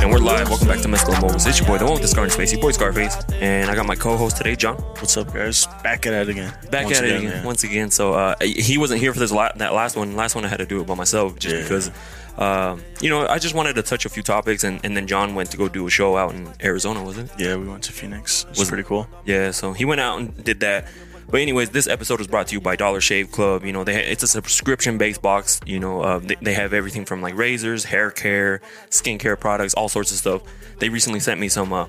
And we're live. Welcome back to Mescal Mobiles. It's your boy, the one with the scar and space. Your boy Scarface, and I got my co-host today, John. What's up, guys? Back at it again. Back Once at again, it again. Once again. So uh, he wasn't here for this la- that last one. Last one, I had to do it by myself just yeah. because, um, you know, I just wanted to touch a few topics, and, and, then John went to go do a show out in Arizona, was it? Yeah, we went to Phoenix. It was, was pretty cool. Yeah, so he went out and did that but anyways, this episode is brought to you by Dollar Shave Club. You know, they it's a subscription based box. You know, uh, they, they have everything from like razors, hair care, skincare products, all sorts of stuff. They recently sent me some. Uh,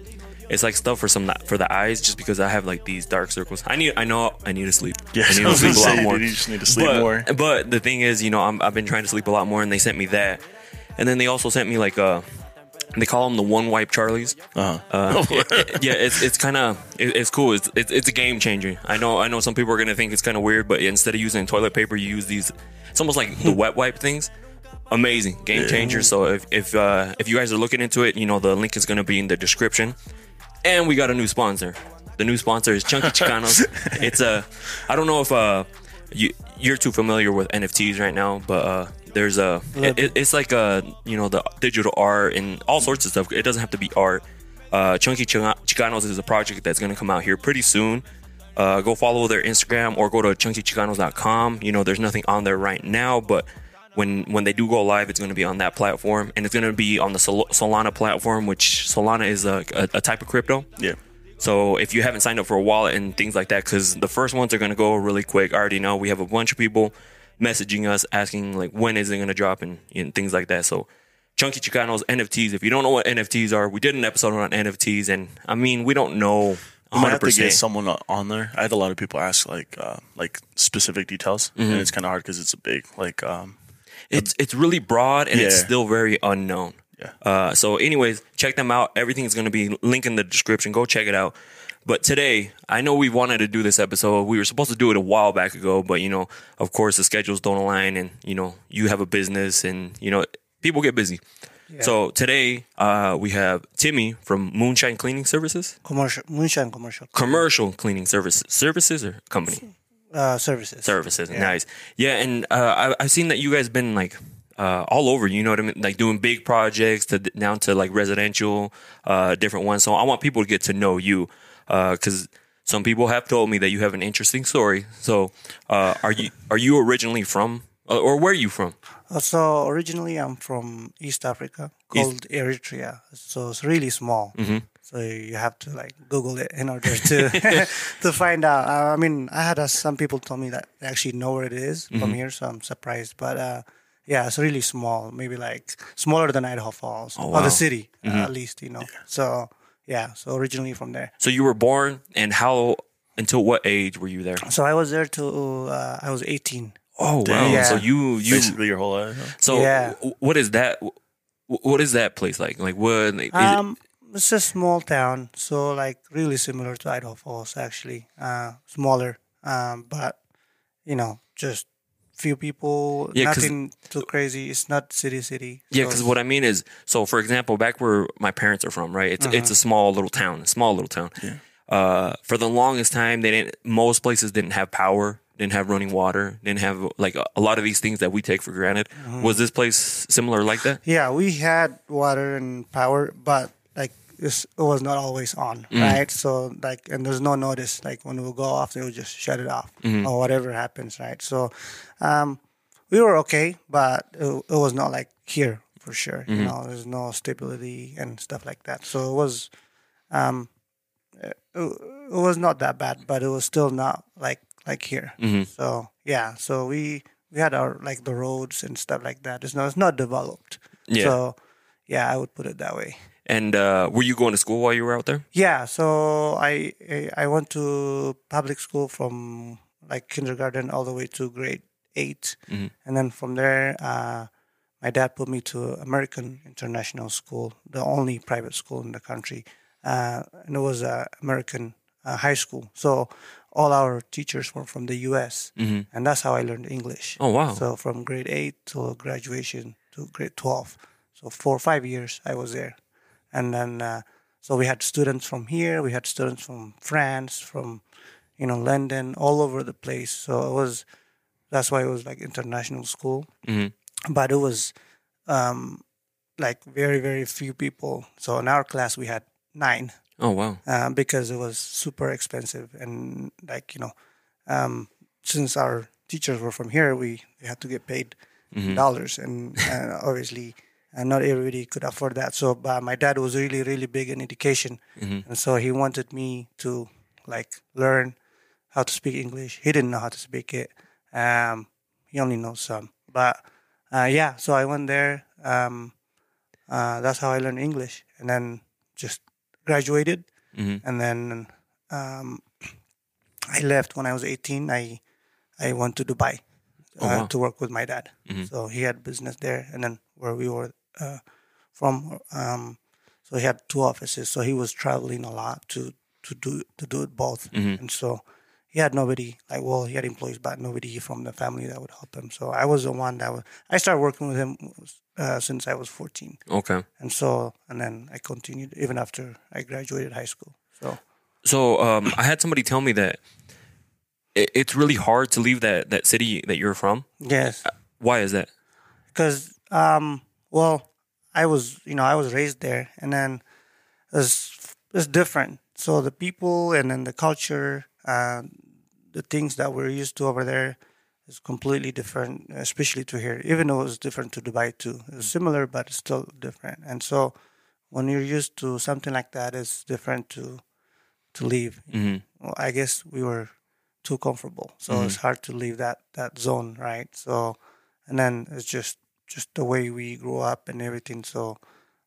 it's like stuff for some for the eyes, just because I have like these dark circles. I need, I know, I need to sleep. Yeah, I need to sleep a lot more. you just need to sleep but, more. But the thing is, you know, I'm, I've been trying to sleep a lot more, and they sent me that, and then they also sent me like uh they call them the one wipe Charlies. Uh-huh. Uh, yeah, it's it's kind of it, it's cool. It's, it's it's a game changer. I know I know some people are gonna think it's kind of weird, but instead of using toilet paper, you use these. It's almost like the wet wipe things. Amazing game changer. So if if uh, if you guys are looking into it, you know the link is gonna be in the description. And we got a new sponsor. The new sponsor is Chunky Chicanos. it's a I don't know if uh you you're too familiar with NFTs right now, but uh there's a it, it- it's like a you know the digital art and all sorts of stuff. It doesn't have to be art. Uh, Chunky Chica- Chicanos is a project that's going to come out here pretty soon. Uh, go follow their Instagram or go to chunkychicanos.com. You know, there's nothing on there right now, but when when they do go live, it's going to be on that platform, and it's going to be on the Sol- Solana platform, which Solana is a, a, a type of crypto. Yeah. So if you haven't signed up for a wallet and things like that, because the first ones are going to go really quick. I already know we have a bunch of people messaging us asking like when is it going to drop and, and things like that. So Chunky Chicanos NFTs. If you don't know what NFTs are, we did an episode on NFTs, and I mean we don't know. We might have to 100%. get someone on there. I had a lot of people ask like uh, like specific details, Mm-hmm. and it's kind of hard because it's a big like um It's it's really broad and it's still very unknown. Yeah. Uh, so, anyways, check them out. Everything's going to be linked in the description. Go check it out. But today, I know we wanted to do this episode. We were supposed to do it a while back ago, but you know, of course, the schedules don't align, and you know, you have a business, and you know, people get busy. So today, uh, we have Timmy from Moonshine Cleaning Services, commercial moonshine commercial commercial cleaning services, services or company uh, services. services. Nice. Yeah, and uh, I, I've seen that you guys been like uh, all over. You know what I mean? Like doing big projects to down to like residential, uh, different ones. So I want people to get to know you because some people have told me that you have an interesting story. So uh, are you are you originally from uh, or where are you from? Uh, so originally, I'm from East Africa, called Eritrea. So it's really small. Mm-hmm. So you have to like Google it in order to to find out. Uh, I mean, I had uh, some people tell me that they actually know where it is Mm-hmm. from here, so I'm surprised. But uh, yeah, it's really small. Maybe like smaller than Idaho Falls or Oh, wow. the city, uh, Mm-hmm. at least. You know. So yeah, so originally from there. So you were born and how until what age were you there? So I was there till uh, I was 18. Oh wow! Yeah. So you you basically your whole life. huh? so Yeah. what is that? What is that place like? Like what? Like, is it- Um, it's a small town, so like really similar to Idaho Falls, actually. Uh, smaller, um, but you know, just few people, Yeah, 'cause- nothing too crazy. It's not city city. Yeah, because what I mean is, so for example, back where my parents are from, right? It's it's a small little town, a small little town. Uh, for the longest time, they didn't. Most places didn't have power, didn't have running water, didn't have like a, a lot of these things that we take for granted. Was this place similar like that? Yeah, we had water and power, but it was not always on, Mm. right? So like, and there's no notice. Like when we go off, they will just shut it off Mm-hmm. or whatever happens, right? So, um, we were okay, but it, it was not like here for sure. Mm-hmm. You know, there's no stability and stuff like that. So it was, um, it, it was not that bad, but it was still not like like here. Mm-hmm. So yeah, so we we had our like the roads and stuff like that. It's not it's not developed. Yeah. So yeah, I would put it that way. And uh, were you going to school while you were out there? Yeah. So I I- went to public school from like kindergarten all the way to grade 8 and then from there, uh, my dad put me to American International School, the only private school in the country, uh, and it was a American uh, high school. So all our teachers were from the U.S. and that's how I learned English. Oh, wow. So from grade eight to graduation to grade twelve, so four or five years I was there, and then uh, so we had students from here, we had students from France, from you know London, all over the place. So it was that's why it was like international school, but it was um, like very very few people. So in our class we had nine Oh wow. uh, because it was super expensive and like you know um, since our teachers were from here we, we had to get paid in dollars and uh, obviously uh, not everybody could afford that. So but my dad was really really big in education. And so he wanted me to like learn how to speak english. He didn't know how to speak it. Um, he only knows some. But uh, yeah so i went there um, uh, that's how i learned english. And then just graduated. And then um, I left when I was 18. I I went to Dubai uh, wow. to work with my dad. So he had business there, and then where we were uh, from, um, so he had two offices. So he was traveling a lot to to do to do it both, and so he had nobody like well he had employees, but nobody from the family that would help him. So I was the one that was. I started working with him uh, since I was 14 Okay. and so and then I continued even after I graduated high school. So So um, I had somebody tell me that it, it's really hard to leave that that city that you're from. yes, Why is that? because um, well, I was you know I was raised there, and then it's it's different. So the people and then the culture, uh, the things that we're used to over there is completely different, especially to here. Even though it's different to Dubai too, it was similar, but it's still different. And so when you're used to something like that, it's different to to leave. Well, I guess we were too comfortable, so it's hard to leave that that zone, right? So, and then it's just just the way we grew up and everything. So,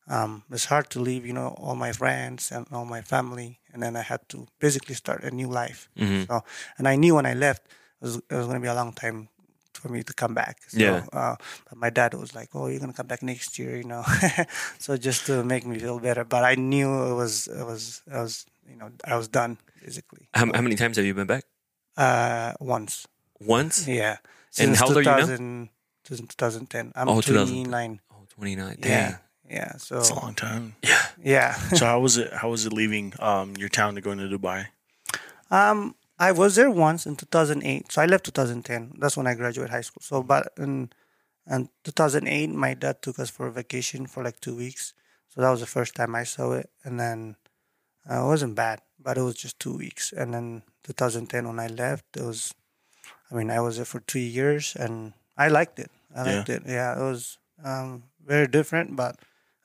um, it's hard to leave, you know, all my friends and all my family, and then I had to basically start a new life. So, and I knew when I left, it was, was going to be a long time for me to come back. So, Yeah. Uh, but my dad was like, "Oh, you're going to come back next year," you know, so just to make me feel better. But I knew it was it was I was you know I was done basically. How, how many times have you been back? Uh, once, Once. yeah. And how old are you now? 2000 2010. I'm Oh, 29. 2010. Oh, 29. Dang. Yeah, yeah. So It's a long time. yeah. Yeah. so how was it? How was it leaving um, your town to go into Dubai? Um, I was there once in 2008. So I left 2010. That's when I graduated high school. So, but in, in 2008, my dad took us for a vacation for like two weeks. So that was the first time I saw it. And then uh, it wasn't bad, but it was just two weeks. And then 2010, when I left, it was, I mean, I was there for three years and I liked it. I Yeah. liked it. Yeah, it was um, very different, but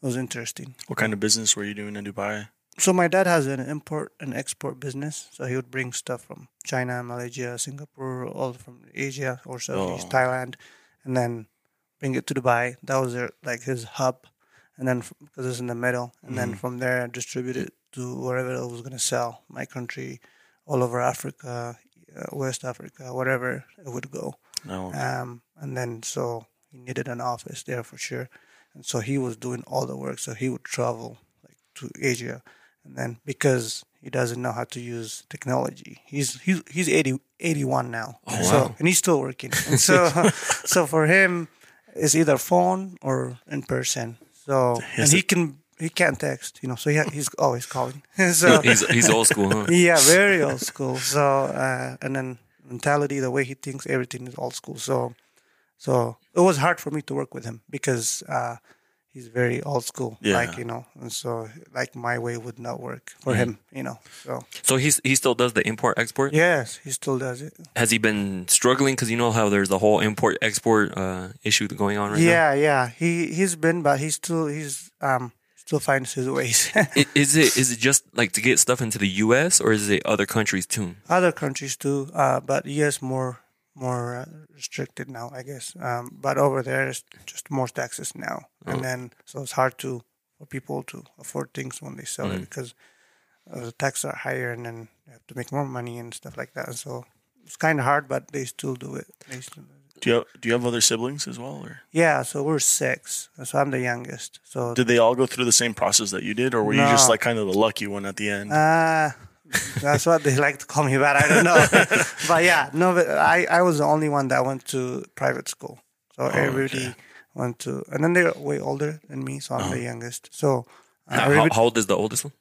it was interesting. What kind of business were you doing in Dubai? So my dad has an import and export business. So he would bring stuff from China, Malaysia, Singapore, all from Asia or Southeast Oh. Thailand, and then bring it to Dubai. That was their, like his hub, and then because it's in the middle, and then from there distribute it to wherever it was going to sell. My country, all over Africa, uh, West Africa, whatever it would go. No. Um, and then so he needed an office there for sure. And so he was doing all the work. So he would travel like to Asia. And then because he doesn't know how to use technology, he's he's he's 80, 81 now. Oh, so and he's still working. And so so for him it's either phone or in person. So and he can he can't text, you know, so he, he's always calling. so He's he's old school, huh? yeah, very old school. So uh, and then mentality, the way he thinks, everything is old school. So so it was hard for me to work with him because uh, he's very old school. Yeah. Like you know, and so like my way would not work for him. You know. So So he's he still does the import export. yes, he still does it. Has he been struggling? Because you know how there's the whole import export uh, issue going on right now. yeah, yeah. He he's been, but he's still he's um still finds his ways. Is it is it just like to get stuff into the U.S. or is it other countries too? Other countries too, uh, but yes, more more uh, restricted now, I guess. Um, but over there, it's just more taxes now, and then so it's hard to for people to afford things when they sell it because uh, the taxes are higher, and then you have to make more money and stuff like that. So it's kind of hard, but they still do it. They still do it. Do you have, do you have other siblings as well, or Yeah, so we're six. So I'm the youngest. So did they all go through the same process that you did, or were you just like kind of the lucky one at the end? Uh, that's what they like to call me, but I don't know. but yeah, no, but I, I was the only one that went to private school. So everybody went to, and then they're way older than me, so I'm the youngest. So uh, How, how old is the oldest one?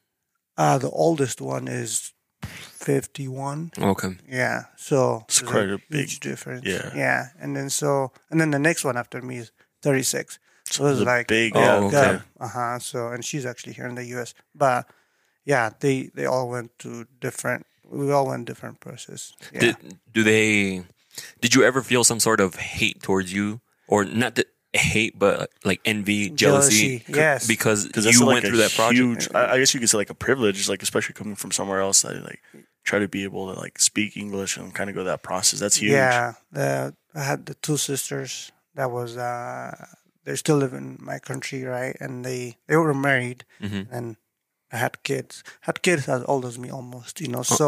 uh, the oldest one is 51. Okay. Yeah, so It's quite a big- difference. yeah. yeah, and then so, and then the next one after me is 36. So it was it's like, big Oh, gap. okay. Uh huh. So, and she's actually here in the U.S. But yeah, they they all went to different. We all went different process. Yeah. Did, do they? Did you ever feel some sort of hate towards you, or not that hate, but like envy, jealousy? Jealousy, yes. because Because you like went through that project. huge. I, I guess you could say like a privilege, like especially coming from somewhere else. that like try to be able to like speak English and kind of go that process. That's huge. Yeah, the, I had the two sisters that was uh, they still live in my country, right? And they they were married, Mm-hmm. and I had kids. Had kids as old as me almost, you know. Oh, So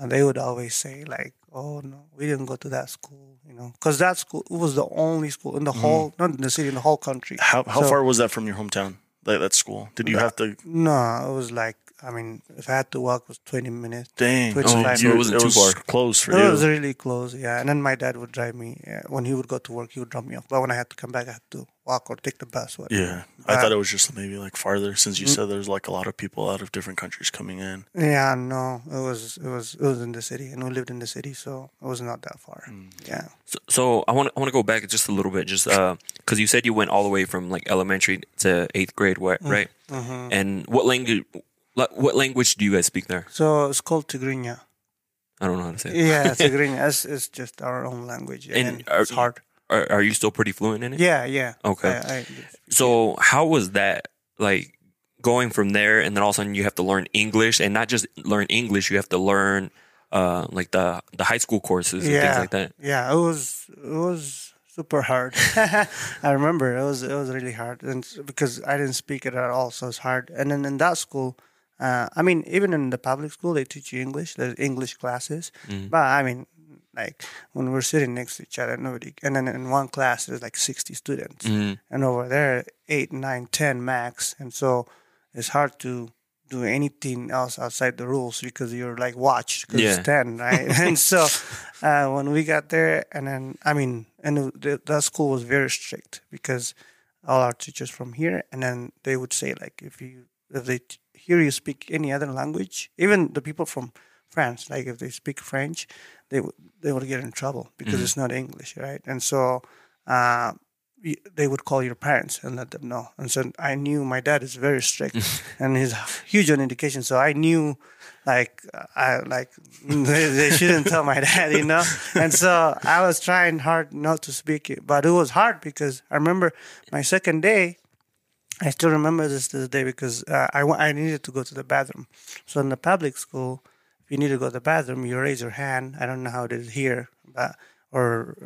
uh, they would always say like, "Oh no, we didn't go to that school," you know, because that school it was the only school in the mm. whole, not in the city, in the whole country. How how So- far was that from your hometown? Like that school? Did you have to? No, it was like I mean, if I had to walk, it was twenty minutes. Dang. Which oh, you- it wasn't too far. close for It you. It was really close, yeah. And then my dad would drive me uh, when he would go to work. He would drop me off, but when I had to come back, I had to walk or take the bus. What? yeah, I Uh, thought it was just maybe like farther since you said there's like a lot of people out of different countries coming in. Yeah, no, it was it was it was in the city, and we lived in the city, so it was not that far. Yeah, So, so I want I want to go back just a little bit, just because you said you went all the way from like elementary to eighth grade, what, Mm. right? Mm-hmm. And what language? What language do you guys speak there? so it's called Tigrinya. I don't know how to say. it. Yeah, Tigrinya. it's, it's just our own language, and, And are- it's hard. Are, are you still pretty fluent in it? Yeah, yeah. Okay. I, I, So how was that like going from there, and then all of a sudden you have to learn English, and not just learn English, you have to learn uh, like the the high school courses and yeah, things like that. Yeah, it was it was super hard. I remember it was it was really hard, and because I didn't speak it at all, so it's hard. And then in that school, uh, I mean, even in the public school, they teach you English. There's English classes, but I mean, like when we're sitting next to each other, nobody. And then in one class, there's like sixty students, and over there, eight, nine, ten max, and so it's hard to do anything else outside the rules because you're like watched because Yeah. it's 10 right and so uh, when we got there and then i mean and the, that school was very strict because all our teachers from here and then they would say like if you if they hear you speak any other language even the people from france like if they speak french they would they would get in trouble because it's not english right and so uh, y- they would call your parents and let them know. And so I knew my dad is very strict and he's huge on education. So I knew like I like they, they shouldn't tell my dad, you know. And so I was trying hard not to speak it, but it was hard because I remember my second day. I still remember this to this day because uh, I wa- I needed to go to the bathroom. So in the public school, if you need to go to the bathroom, you raise your hand. I don't know how it is here, but or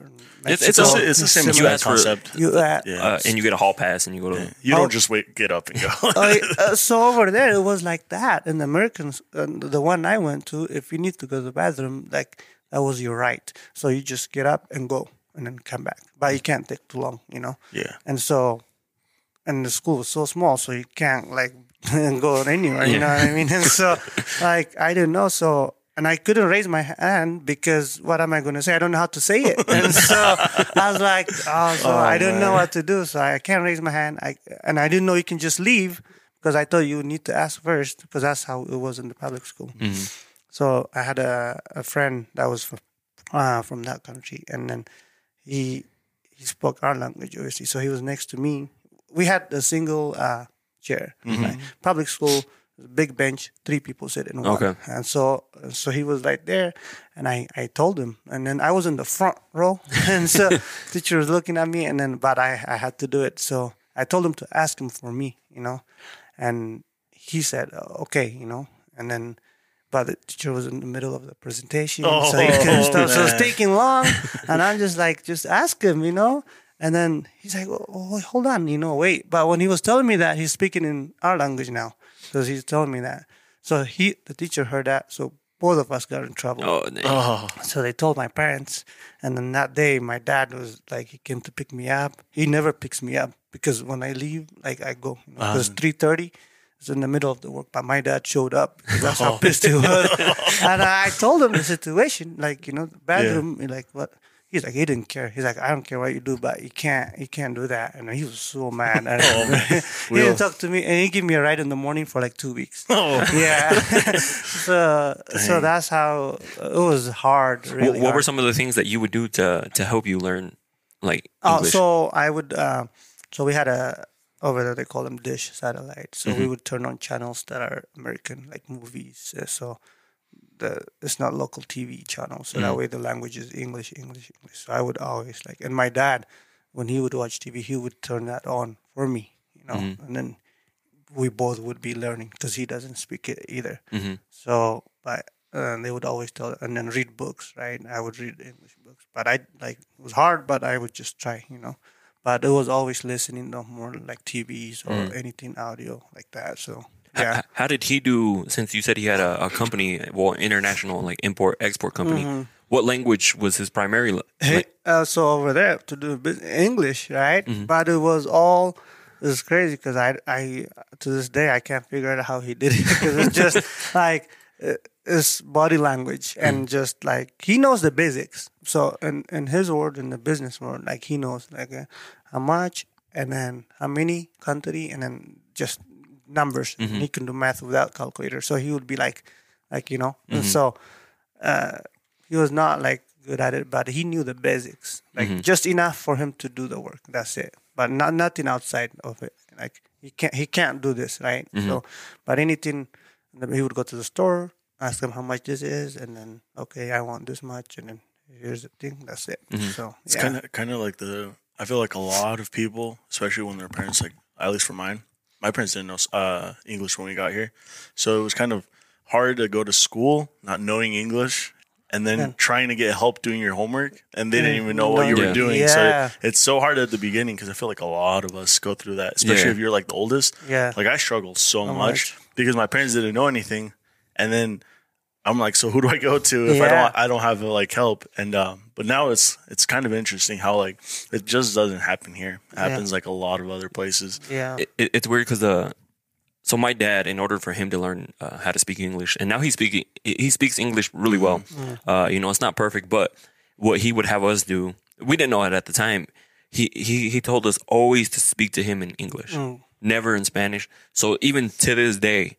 It's- It's, all- a, it's the same you exact ask for- concept. you uh, yeah, Uh, and you get a hall pass, and you go to. you Oh. don't just wait, get up and go. Oh, uh, so over there it was like that in the Americans uh, the one I went to if you need to go to the bathroom like that was your right so you just get up and go and then come back but you can't take too long you know yeah, and so and the school was so small so you can't like go anywhere you know what I mean and so like I didn't know so and I couldn't raise my hand because what am I going to say? I don't know how to say it. And so I was like, oh, so I don't know what to do. So I can't raise my hand. I, and I didn't know you can just leave because I thought you need to ask first because that's how it was in the public school. So I had a, a friend that was from, uh, from that country, and then he he spoke our language, obviously. So he was next to me. We had a single uh, chair, right? public school, big bench, three people sit in one. Okay. And so so he was right there, and I I told him, and then I was in the front row, and so teacher was looking at me, and then but I I had to do it, so I told him to ask him for me, you know, and he said uh, okay, you know, and then. But the teacher was in the middle of the presentation, so he couldn't stop. So it's taking long, and I'm just like, just ask him, you know. And then he's like, oh, oh, wait, hold on, you know, wait. But when he was telling me that, he's speaking in our language now because he's telling me that. So he, the teacher, heard that. So both of us got in trouble. Oh, dang. oh, So they told my parents, and then that day, my dad was like, he came to pick me up. He never picks me up because when I leave, like I go, you know, ah. because three thirty. It's in the middle of the work, but my dad showed up. because That's how oh. pissed he was. and I told him the situation, like you know, the bathroom. Like what? He's like, he didn't care. He's like, I don't care what you do, but you can't, you can't do that. And he was so mad. And he didn't talk to me, and he gave me a ride in the morning for like two weeks. oh, Yeah. so so that's how it was hard. What, Really what were hard. some of the things that you would do to to help you learn like Oh, English? so I would. Uh, so we had a over there they call them dish satellite. So we would turn on channels that are American, like movies. So the it's not local TV channels. So that mm-hmm. way the language is English, English, English. So I would always like, and my dad, when he would watch TV, he would turn that on for me, you know, mm-hmm. and then we both would be learning because he doesn't speak it either. Mm-hmm. So, but uh, they would always tell, and then read books, right? I would read English books, but I like it was hard, but I would just try, you know. But it was always listening to more like TVs or mm. anything audio like that. So yeah, H- How did he do? Since you said he had a, a company, well, international like import export company. What language was his primary? la- Hey, uh, so over there to do English, right? But it was all it was crazy because I I to this day I can't figure out how he did it because it's just like uh, his body language and just like he knows the basics. So in in his world in the business world, like he knows like uh, how much and then how many country and then just numbers. And he mm-hmm. can do math without calculator. So he would be like like you know and mm-hmm. so uh, he was not like good at it, but he knew the basics, like mm-hmm. just enough for him to do the work. That's it, but not nothing outside of it. Like he can't he can't do this, right? So, but anything, he would go to the store, ask him how much this is, and then okay, I want this much, and then here's the thing. That's it. So It's yeah. kind of kind of like the. I feel like a lot of people, especially when their parents, like at least for mine, my parents didn't know uh, English when we got here, so it was kind of hard to go to school not knowing English and then trying to get help doing your homework, and they didn't even know what you Yeah. were doing. Yeah. So it's so hard at the beginning because I feel like a lot of us go through that, especially Yeah. if you're like the oldest. Yeah. Like I struggled so much much. because my parents didn't know anything, and then I'm like, so who do I go to if I don't I don't have like help? And um, but now it's it's kind of interesting how like it just doesn't happen here. It happens like a lot of other places. yeah, it, it- it's weird because the so my dad, in order for him to learn uh, how to speak English, and now he's speaking, he speaks English really well. Uh, you know, it's not perfect, but what he would have us do, we didn't know it at the time. He he he told us always to speak to him in English, never in Spanish. So even to this day,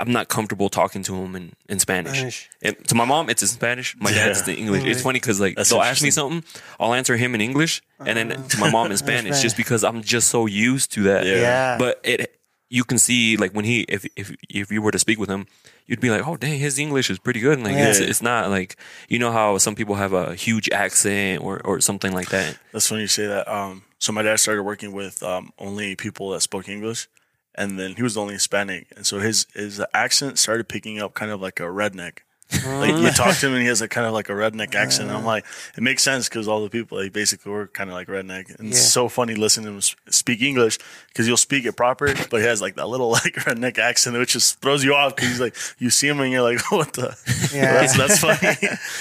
I'm not comfortable talking to him in, in Spanish. Spanish. And to my mom, it's in Spanish. My dad, it's Yeah. in English. It's funny because like That's they'll ask me something, I'll answer him in English, and then to my mom in Spanish, just because I'm just so used to that. Yeah. Yeah. But it, you can see like when he, if if if you were to speak with him, you'd be like, oh dang, his English is pretty good. Like it's Yeah. it's not like you know how some people have a huge accent or or something like that. That's when you say that. Um, so my dad started working with um, only people that spoke English, and then he was the only Hispanic, and so his his accent started picking up kind of like a redneck. like you talk to him and he has a kind of like a redneck accent. And I'm like, it makes sense because all the people like basically were kind of like redneck, and it's Yeah. so funny listening to him s- speak English because you'll speak it proper, but he has like that little like redneck accent which just throws you off because he's like you see him and you're like, what the? Yeah. that's that's funny.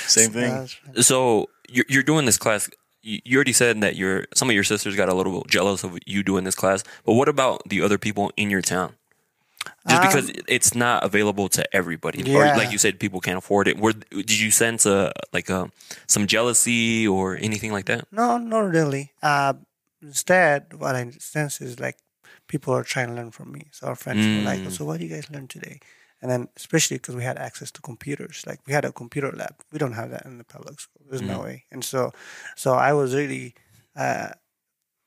Same thing. So you're you're doing this class. You already said that your some of your sisters got a little jealous of you doing this class, but what about the other people in your town? Just because it's not available to everybody, or like you said, people can't afford it. Were did you sense a like a some jealousy or anything like that? No, not really. Uh, instead, what I sense is like people are trying to learn from me. So our friends were like, "So what do you guys learn today?" And then, especially because we had access to computers, like we had a computer lab. We don't have that in the public school. There's no way. And so, so I was really uh,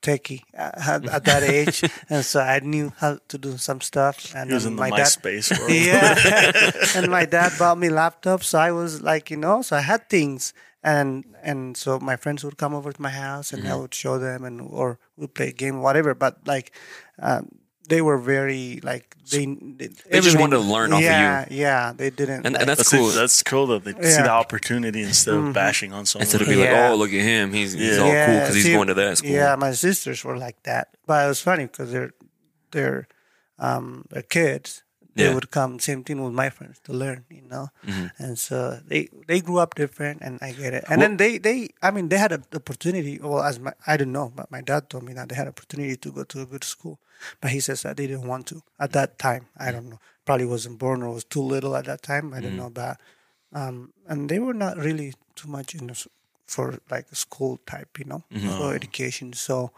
techie at, at that age, and so I knew how to do some stuff. And He was in the my dad, MySpace world. yeah. and my dad bought me laptops, so I was like, you know, so I had things, and and so my friends would come over to my house, and I would show them, and or we'd play a game, whatever. But like, um, they were very like they they, They just wanted to learn off of you. yeah, Yeah, they didn't. And, like- and that's, That's cool. it. That's cool that they see the opportunity instead of bashing on someone. Instead of be like, oh, look at him, he's, he's Yeah. all cool because he's see, going to that school. Yeah, my sisters were like that, but it was funny because they're they're um they're kids. They Yeah. would come same thing with my friends to learn, you know, Mm-hmm. and so they they grew up different, and I get it. And then they they I mean they had an opportunity. Well, as my I don't know, but my dad told me that they had opportunity to go to a good school, but he says that they didn't want to at that time. I don't know. Probably wasn't born or was too little at that time. I don't Mm-hmm. know, but um, and they were not really too much in the, for like school type, you know, Mm-hmm. for education. So,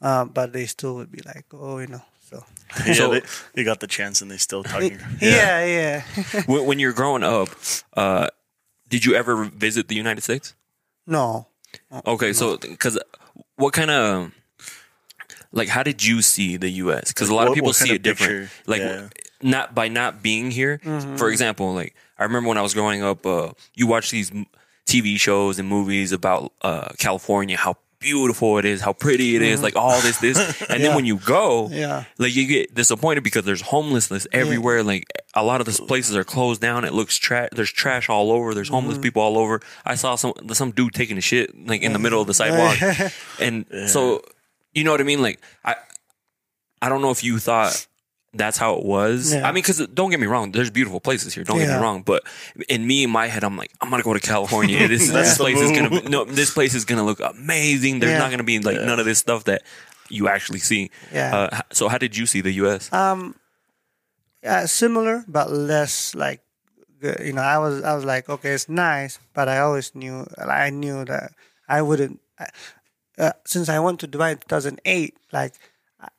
uh, but they still would be like, oh, you know, so yeah, So- they, they got the chance and they still talking. yeah, yeah. when, when you're growing up, uh, did you ever visit the United States? no, Okay, so because what kind of like how did you see the U.S. Because a lot of people see it different. picture? Like Yeah. not by not being here. Mm-hmm. For example, like I remember when I was growing up, uh, you watch these TV shows and movies about uh, California, how beautiful it is, how pretty it is, like all this, this, and then Mm-hmm. When you go, Yeah. like you get disappointed because there's homelessness everywhere. Like a lot of these places are closed down. It looks trash. There's trash all over. There's homeless Mm-hmm. people all over. I saw some some dude taking a shit like in the middle of the sidewalk, and so you know what I mean. Like I, I don't know if you thought that's how it was. Yeah. I mean, because don't get me wrong, there's beautiful places here. Don't get me wrong, but in me, in my head, I'm like, I'm gonna go to California. This, That's this place is gonna be, no, this place is gonna look amazing. There's Yeah. not gonna be like none of this stuff that you actually see. Yeah. Uh, so how did you see the U.S.? Um, yeah, similar but less like good. you know. I was I was like, okay, it's nice, but I always knew I knew that I wouldn't. Uh, since I went to Dubai in 2008, like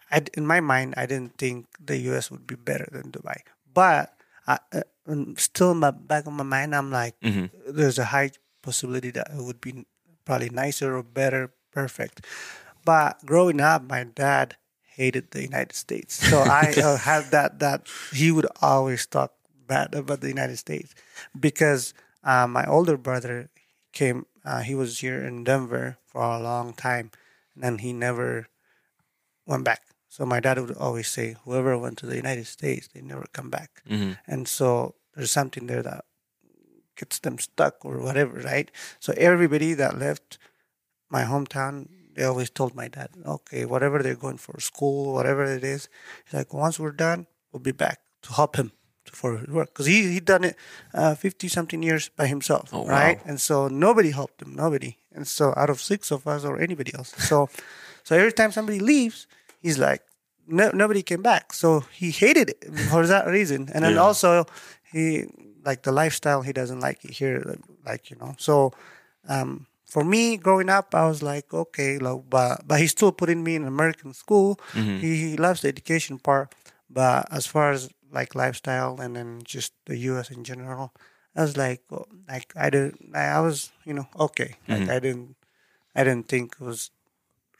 I, in my mind, I didn't think the US would be better than Dubai. But I, uh, still in my back of my mind, I'm like, there's a high possibility that it would be probably nicer or better, perfect. But growing up, my dad hated the United States, so I uh, had that that he would always talk bad about the United States because uh, my older brother came. Uh, he was here in Denver for a long time, and then he never went back. So my dad would always say, "Whoever went to the United States, they never come back." Mm-hmm. And so there's something there that gets them stuck or whatever, right? So everybody that left my hometown, they always told my dad, okay, whatever they're going for school, whatever it is, he's like, once we're done, we'll be back to help him for his work. Because he, he done it uh, 50 something years by himself, Oh, wow. right? And so nobody helped him, nobody. And so out of six of us or anybody else. So, so every time somebody leaves, he's like, no, nobody came back. So he hated it for that reason. And then Yeah. also, he, like the lifestyle, he doesn't like it here, like, you know. So, um, for me growing up, I was like, okay, like, but but he's still putting me in American school. Mm-hmm. He, he loves the education part, but as far as like lifestyle and then just the U.S. in general, I was like, oh, like I didn't, I, was, you know, okay, like Mm-hmm. I didn't, I didn't think it was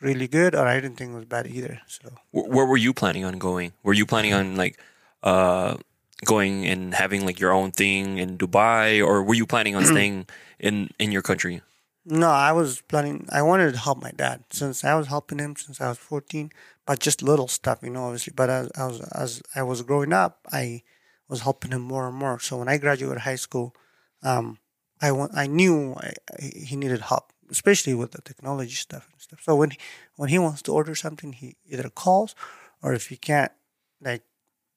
really good, or I didn't think it was bad either. So Wh- Where were you planning on going? Were you planning on like uh, going and having like your own thing in Dubai, or were you planning on staying in in your country? No, I was planning. I wanted to help my dad since I was helping him since I was fourteen, but just little stuff, you know, obviously. But as I was as I was growing up, I was helping him more and more. So when I graduated high school, um, I want I knew I, I, he needed help, especially with the technology stuff and stuff. So when he, when he wants to order something, he either calls, or if he can't like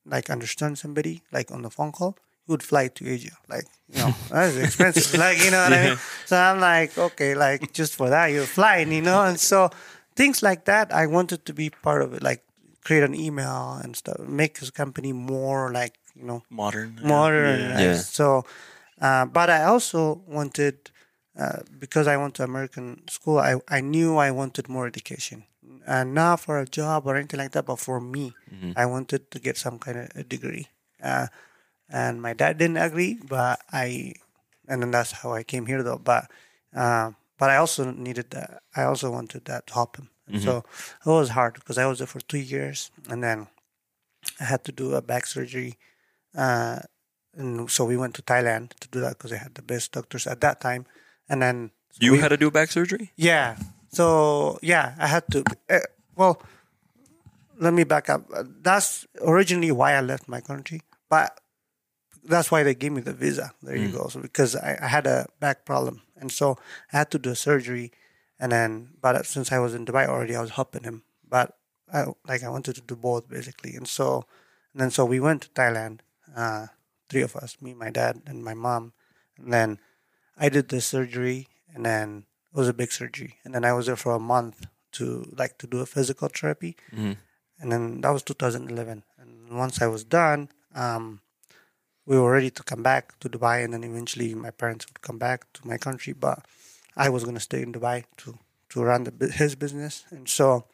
like understand somebody like on the phone call, he would fly to Asia. Like, you know, that's expensive. like, you know what I mean? So I'm like, okay, like just for that you're flying, you know? And so things like that, I wanted to be part of it, like create an email and stuff, make his company more like, you know, Modern. modern. Yeah. right? Yeah. So, uh, but I also wanted, uh, because I went to American school, I, I knew I wanted more education. And not for a job or anything like that, but for me, I wanted to get some kind of a degree. And my dad didn't agree, but I, and then that's how I came here though. But, uh, but I also needed that. I also wanted that to help him. And So it was hard because I was there for two years, and then I had to do a back surgery. Uh, and so we went to Thailand to do that because they had the best doctors at that time. And then You we- had to do back surgery. yeah. So yeah, I had to. Uh, well, let me back up. That's originally why I left my country, but that's why they gave me the visa. There you go. So because I, I had a back problem, and so I had to do a surgery, and then but since I was in Dubai already, I was helping him. But I like I wanted to do both basically, and so and then so we went to Thailand, uh, three of us, me, my dad, and my mom, and then I did the surgery, and then it was a big surgery, and then I was there for a month to like to do a physical therapy, and then that was 2011. And once I was done, um, we were ready to come back to Dubai, and then eventually my parents would come back to my country, but I was gonna stay in Dubai to to run the, his business, and so.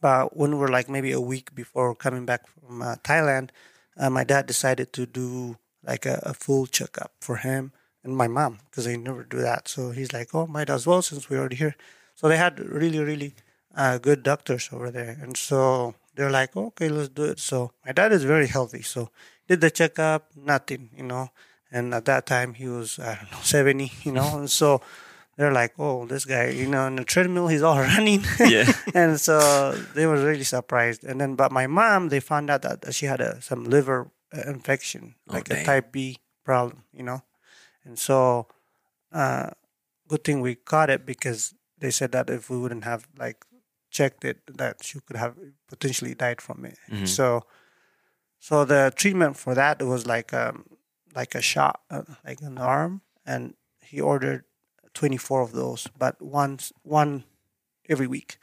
But when we were like maybe a week before coming back from uh, Thailand, uh, my dad decided to do like a, a full checkup for him and my mom because they never do that. So he's like, "Oh, might as well since we're already here." So they had really, really uh, good doctors over there, and so they're like, okay, let's do it. So my dad is very healthy, so did the checkup, nothing, you know. And at that time, he was I don't know seventy, you know, and so they're like, oh, this guy, you know, on the treadmill, he's all running. Yeah. and so they were really surprised. And then, but my mom, they found out that she had a, some liver uh, infection, like a type B problem, you know. And so, uh, good thing we caught it because they said that if we wouldn't have like checked it, that she could have potentially died from it. So, so the treatment for that was like um like a shot, uh, like an arm, and he ordered twenty four of those, but once one every week.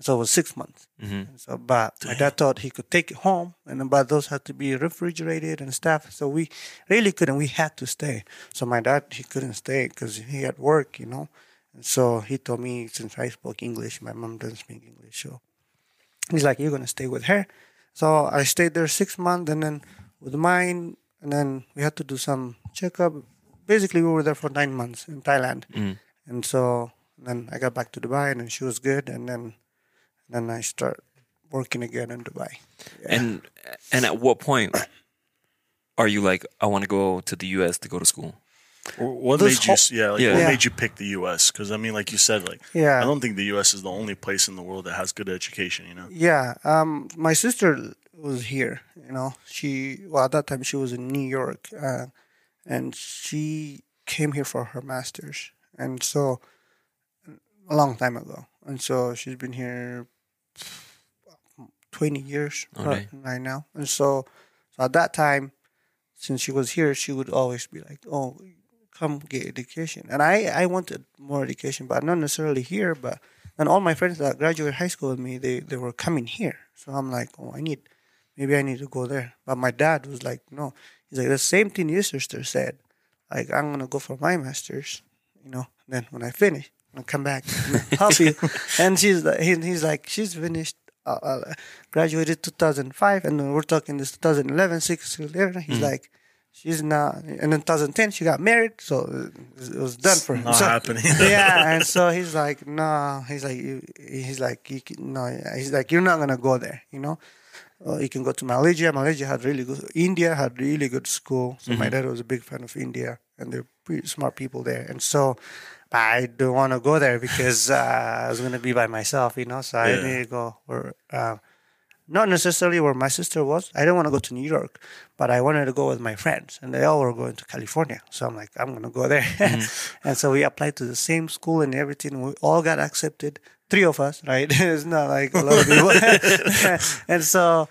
So it was six months. And so, but my dad thought he could take it home, and but those had to be refrigerated and stuff. So we really couldn't. We had to stay. So my dad he couldn't stay because he had work, you know. And so he told me since I spoke English, my mom doesn't speak English, so he's like, "You're gonna stay with her." So I stayed there six months, and then with mine, and then we had to do some checkup. Basically, we were there for nine months in Thailand, mm. and so then I got back to Dubai, and then she was good, and then then I start working again in Dubai. And and at what point are you like, I want to go to the U.S. to go to school? What Those made you? whole- Yeah, like Yeah. what Yeah. made you pick the U.S.? Because I mean, like you said, like Yeah. I don't think the U.S. is the only place in the world that has good education. You know, Yeah, um, my sister was here. You know, she well at that time she was in New York, uh, and she came here for her masters, and so a long time ago, and so she's been here twenty years Okay. right, right now, and so, so at that time, since she was here, she would always be like, "Oh, come get education," and I I wanted more education, but not necessarily here, but and all my friends that graduated high school with me, they, they were coming here. So I'm like, oh, I need, maybe I need to go there. But my dad was like, no. He's like, the same thing your sister said. Like, I'm going to go for my master's, you know. Then when I finish, I'll come back and help you. and she's like, he, he's like, she's finished, uh, uh, graduated 2005. And we're talking this 2011, six years later. He's like, she's not. And in 2010, she got married. So it was done for her. not So- happening. yeah, and so he's like, no, he's like, you, he's like, you no, he's like, you're not gonna go there, you know. Uh, you can go to Malaysia. Malaysia had really good. India had really good school. So my dad was a big fan of India, and they're pretty smart people there. And so, I don't want to go there because uh, I was gonna be by myself, you know. So I need to go where, uh, not necessarily where my sister was. I didn't want to go to New York, but I wanted to go with my friends, and they all were going to California. So I'm like, I'm gonna go there. Mm-hmm. and so we applied to the same school and everything. We all got accepted. Three of us, right? it's not like a lot of people. and so,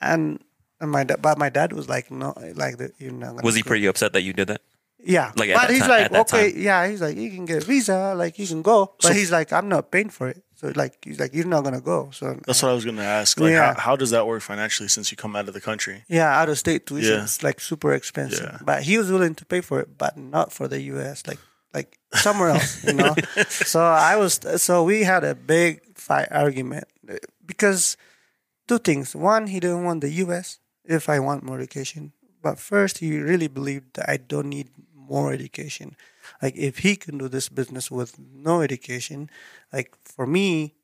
and, and my dad, but my dad was like, no, like the, you're not Was he go. pretty upset that you did that? Yeah, Like, but he's ti- like, okay, time? yeah, he's like, you can get a visa, like you can go, but he's like, I'm not paying for it. So like, he's like, you're not gonna go. So That's what I was going to ask. Like, Yeah. how, how does that work financially since you come out of the country? Yeah, out of state tuition Yeah. is like super expensive. Yeah. But he was willing to pay for it, but not for the US, like like somewhere else, you know. so I was so we had a big fight argument uh, because two things. One, he didn't want the US if I want more education. But first he really believed that I don't need more education. Like if he can do this business with no education, like for me,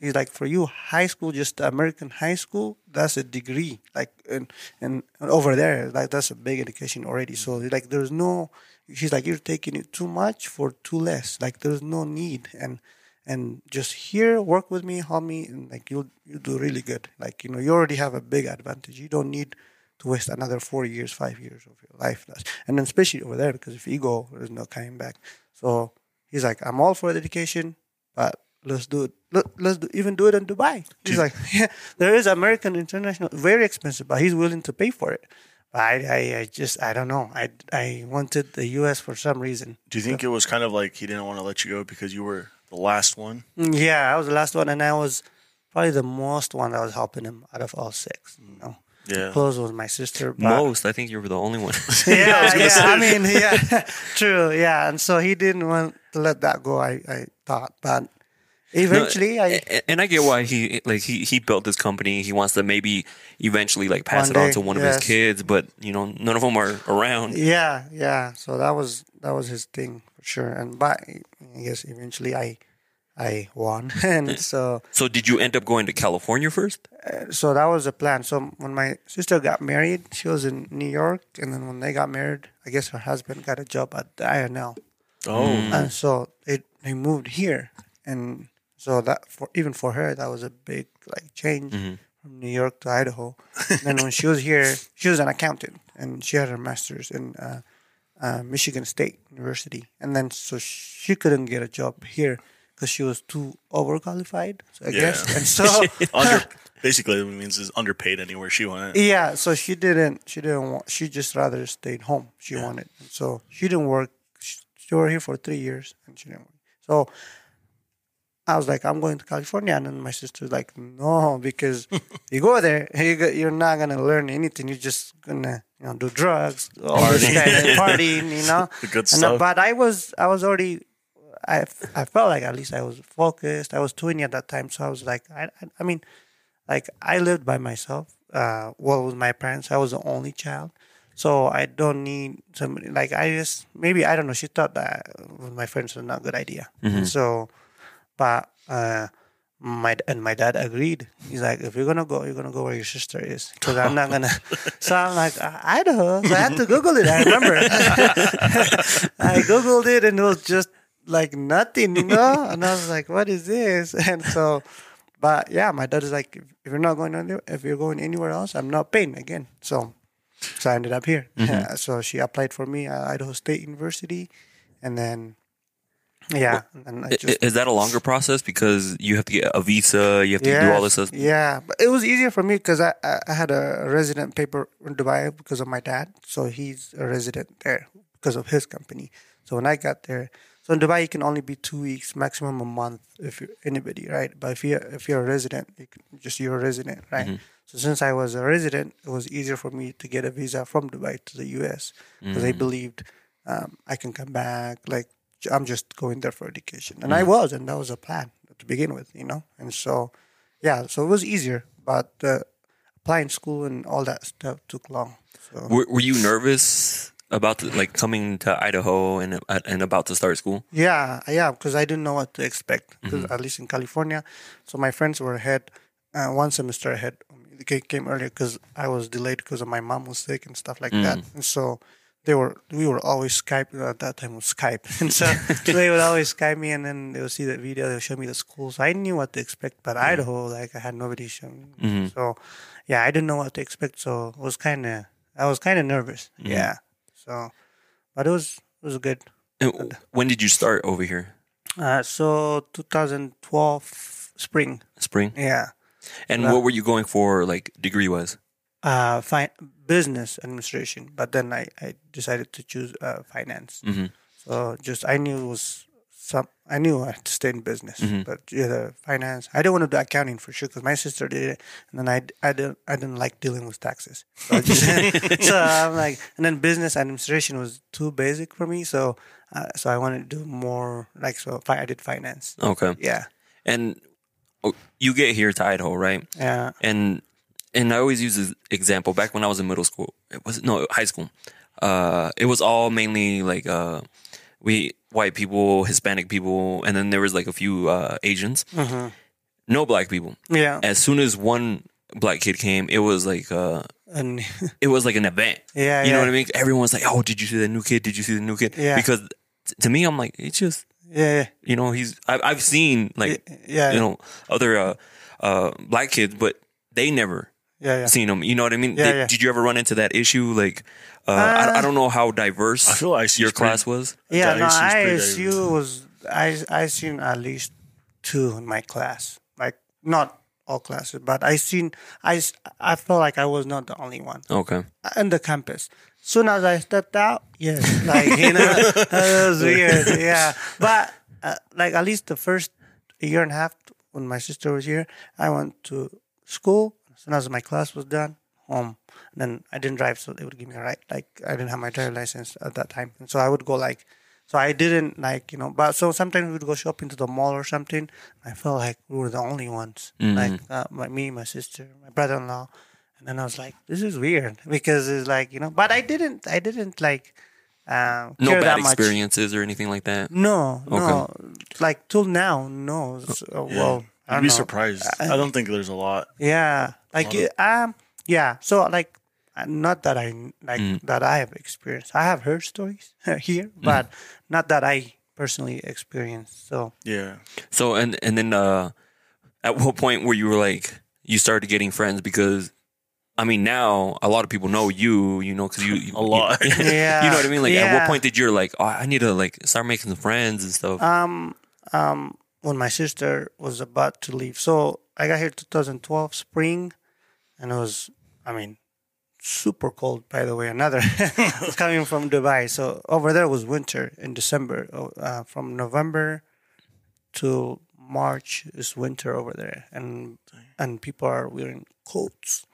He's like, for you, high school, just American high school, that's a degree. Like, and, and over there, like that's a big education already. So like, there's no. He's like, you're taking it too much for too less. Like, there's no need. And and just here, work with me, me, and like you'll you do really good. Like you know, you already have a big advantage. You don't need to waste another four years, five years of your life. And then especially over there, because if you go, there's no coming back. So he's like, I'm all for the education, but let's do it. Let, let's do, even do it in Dubai. He's like, yeah, there is American International, very expensive, but he's willing to pay for it. But I, I, I just, I don't know. I, I wanted the U.S. for some reason. Do you think it was kind of like he didn't want to let you go because you were the last one? Mm, Yeah, I was the last one, and I was probably the most one that was helping him out of all six. You know, Yeah. close was my sister. Most. I think you were the only one. yeah, yeah. I mean, yeah, true. Yeah, and so he didn't want to let that go. I, I thought, but eventually, I A- and I get why he like he he built this company. He wants to maybe eventually like pass One it on day, to one of his kids, but you know none of them are around. Yeah, yeah. So that was that was his thing for sure. And but I guess eventually I I won, and so So did you end up going to California first? so that was the plan. So when my sister got married, she was in New York, and then when they got married, I guess her husband got a job at the INL, Oh, and so they they moved here, and so that for even for her that was a big like change from New York to Idaho. and then when she was here, she was an accountant, and she had her master's in uh, uh, Michigan State University, and then so she couldn't get a job here because she was too overqualified, I Yeah. guess, and so. under basically it means is underpaid anywhere she went. Yeah, so she didn't. She didn't want. She just rather stayed home. She wanted. So she didn't work. She, she were here for three years, and she didn't work. So I was like, I'm going to California, and then my sister's like, No, because you go there, you're not gonna learn anything. You're just gonna, you know, do drugs, all this kind of partying, you know. The good And, uh, stuff. but I was, I was already. I, I felt like at least I was focused. I was 20 at that time, so I was like, I, I, mean, like I lived by myself. Uh, well, with my parents, I was the only child, so I don't need somebody. Like I just maybe I don't know. She thought that with my friends was not a good idea. So, but uh, my and my dad agreed. He's like, if you're gonna go, you're gonna go where your sister is, because I'm not gonna. so I'm like, "Uh, Idaho. So I had to Google it. I remember. I googled it, and it was just like nothing, you know. And I was like, what is this? And so. But yeah, my dad is like, if you're not going anywhere, if you're going anywhere else, I'm not paying again. So, so I ended up here. Yeah, so she applied for me at Idaho State University, and then, yeah, and I I- just Is that a longer process because you have to get a visa, you have to do all this stuff? Yeah, but it was easier for me because I I had a resident paper in Dubai because of my dad. So he's a resident there because of his company. So when I got there, so in Dubai you can only be two weeks, maximum a month if you're anybody, right? But if you're if you're a resident, you can, just you're a resident, right? So since I was a resident, it was easier for me to get a visa from Dubai to the U.S. because they believed um, I can come back. Like I'm just going there for education, and I was, and that was a plan to begin with, you know. And so, yeah, so it was easier, but uh, applying school and all that stuff took long. So Were, were you nervous about the, like coming to Idaho and uh, and about to start school? yeah, yeah, because I didn't know what to expect. Because mm-hmm. at least in California, so my friends were ahead, uh, one semester ahead. They came earlier because I was delayed because of my mom was sick and stuff like that. Mm. And so they were, we were always Skype uh, at that time was Skype, and so they would always Skype me, and then they would see the video, they would show me the school. So I knew what to expect. But Idaho, like I had nobody showing. me. Mm-hmm. So yeah, I didn't know what to expect. So it was kind of, I was kind of nervous. Mm-hmm. Yeah. So, but it was it was good. And when did you start over here? Uh, so 2012 spring. Spring. Yeah. And what were you going for, like degree wise? Uh, fi- business administration, but then I, I decided to choose uh, finance. Mhm. So just I knew it was some. I knew I had to stay in business, Mm-hmm. but yeah, the finance. I didn't want to do accounting for sure because my sister did it, and then I, I didn't I didn't like dealing with taxes. So, just, so I'm like, and then business administration was too basic for me. So uh, so I wanted to do more like so. I did finance. Okay. Yeah, And oh, you get here to Idaho, right? yeah. and and I always use this example. Back when I was in middle school, it was no high school. Uh, it was all mainly like uh, we white people, Hispanic people, and then there was like a few uh, Asians. No black people. Yeah, As soon as one black kid came, it was like uh, and it was like an event. Yeah, you know what I mean. Everyone's like, "Oh, did you see the new kid? Did you see the new kid?" Yeah. Because t- to me, I'm like, it's just yeah, you know, he's I, I've seen like yeah, you know other uh, uh, black kids, but they never yeah, yeah. seen them. You know what I mean? Yeah, did, yeah. did you ever run into that issue? Like, uh, I, I don't know how diverse I feel ICU your is pretty- class was. Yeah, no, ISU is pretty ISU was I I seen at least two in my class. Like not all classes, but I seen I I felt like I was not the only one Okay. in the campus. Soon as I stepped out, yes, like you know, that was weird. Yeah, but uh, like at least the first year and a half when my sister was here, I went to school. As soon as my class was done, home. And then I didn't drive, so they would give me a ride. Like I didn't have my driver license at that time, and so I would go like. So I didn't like you know, but so sometimes we would go shopping to the mall or something. I felt like we were the only ones, like uh, my, me, my sister, my brother-in-law, and then I was like, this is weird because it's like you know, but I didn't, I didn't like um, No bad that much. experiences or anything like that. No, no. Like till now, no. So, Yeah. Well, I You'd be know. surprised. I, don't think there's a lot. Yeah, like lot of- um, yeah. So like, uh, not that I like Mm. that I have experienced. I have heard stories here, Mm. but not that I personally experienced. So Yeah. So and and then uh, at what point where you were like you started getting friends because. I mean, now a lot of people know you, you know, because you, you A lot. you, Yeah. you know what I mean. Like, at what point did you're like, oh, I need to like start making some friends and stuff? um um when my sister was about to leave, so I got here 2012 spring, and it was I mean super cold by the way. Another coming from Dubai, so over there was winter in December. Uh, from November to March is winter over there, and and people are wearing coats,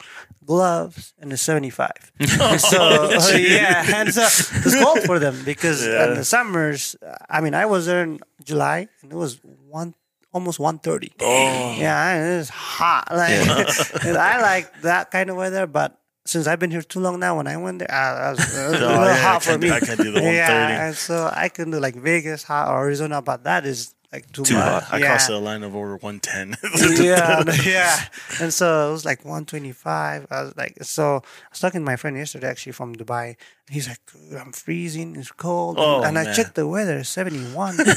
gloves, and it's 75. so yeah, and so it's cold for them because Yeah. in the summers. I mean, I was there in July, and it was one almost 130. Oh. Yeah, it is hot. Like, and I like that kind of weather, but since I've been here too long now, when I went there, uh, it was, it was a little yeah, hot for me. I can't do the 130. Yeah, and so I can do like Vegas, hot, or Arizona, but that is like too, Too hot. I yeah. crossed the line of over 110. yeah, yeah. And so it was like 125. I was like, so I was talking to my friend yesterday, actually from Dubai. He's like, I'm freezing. It's cold. Oh, and I checked the weather, 71. and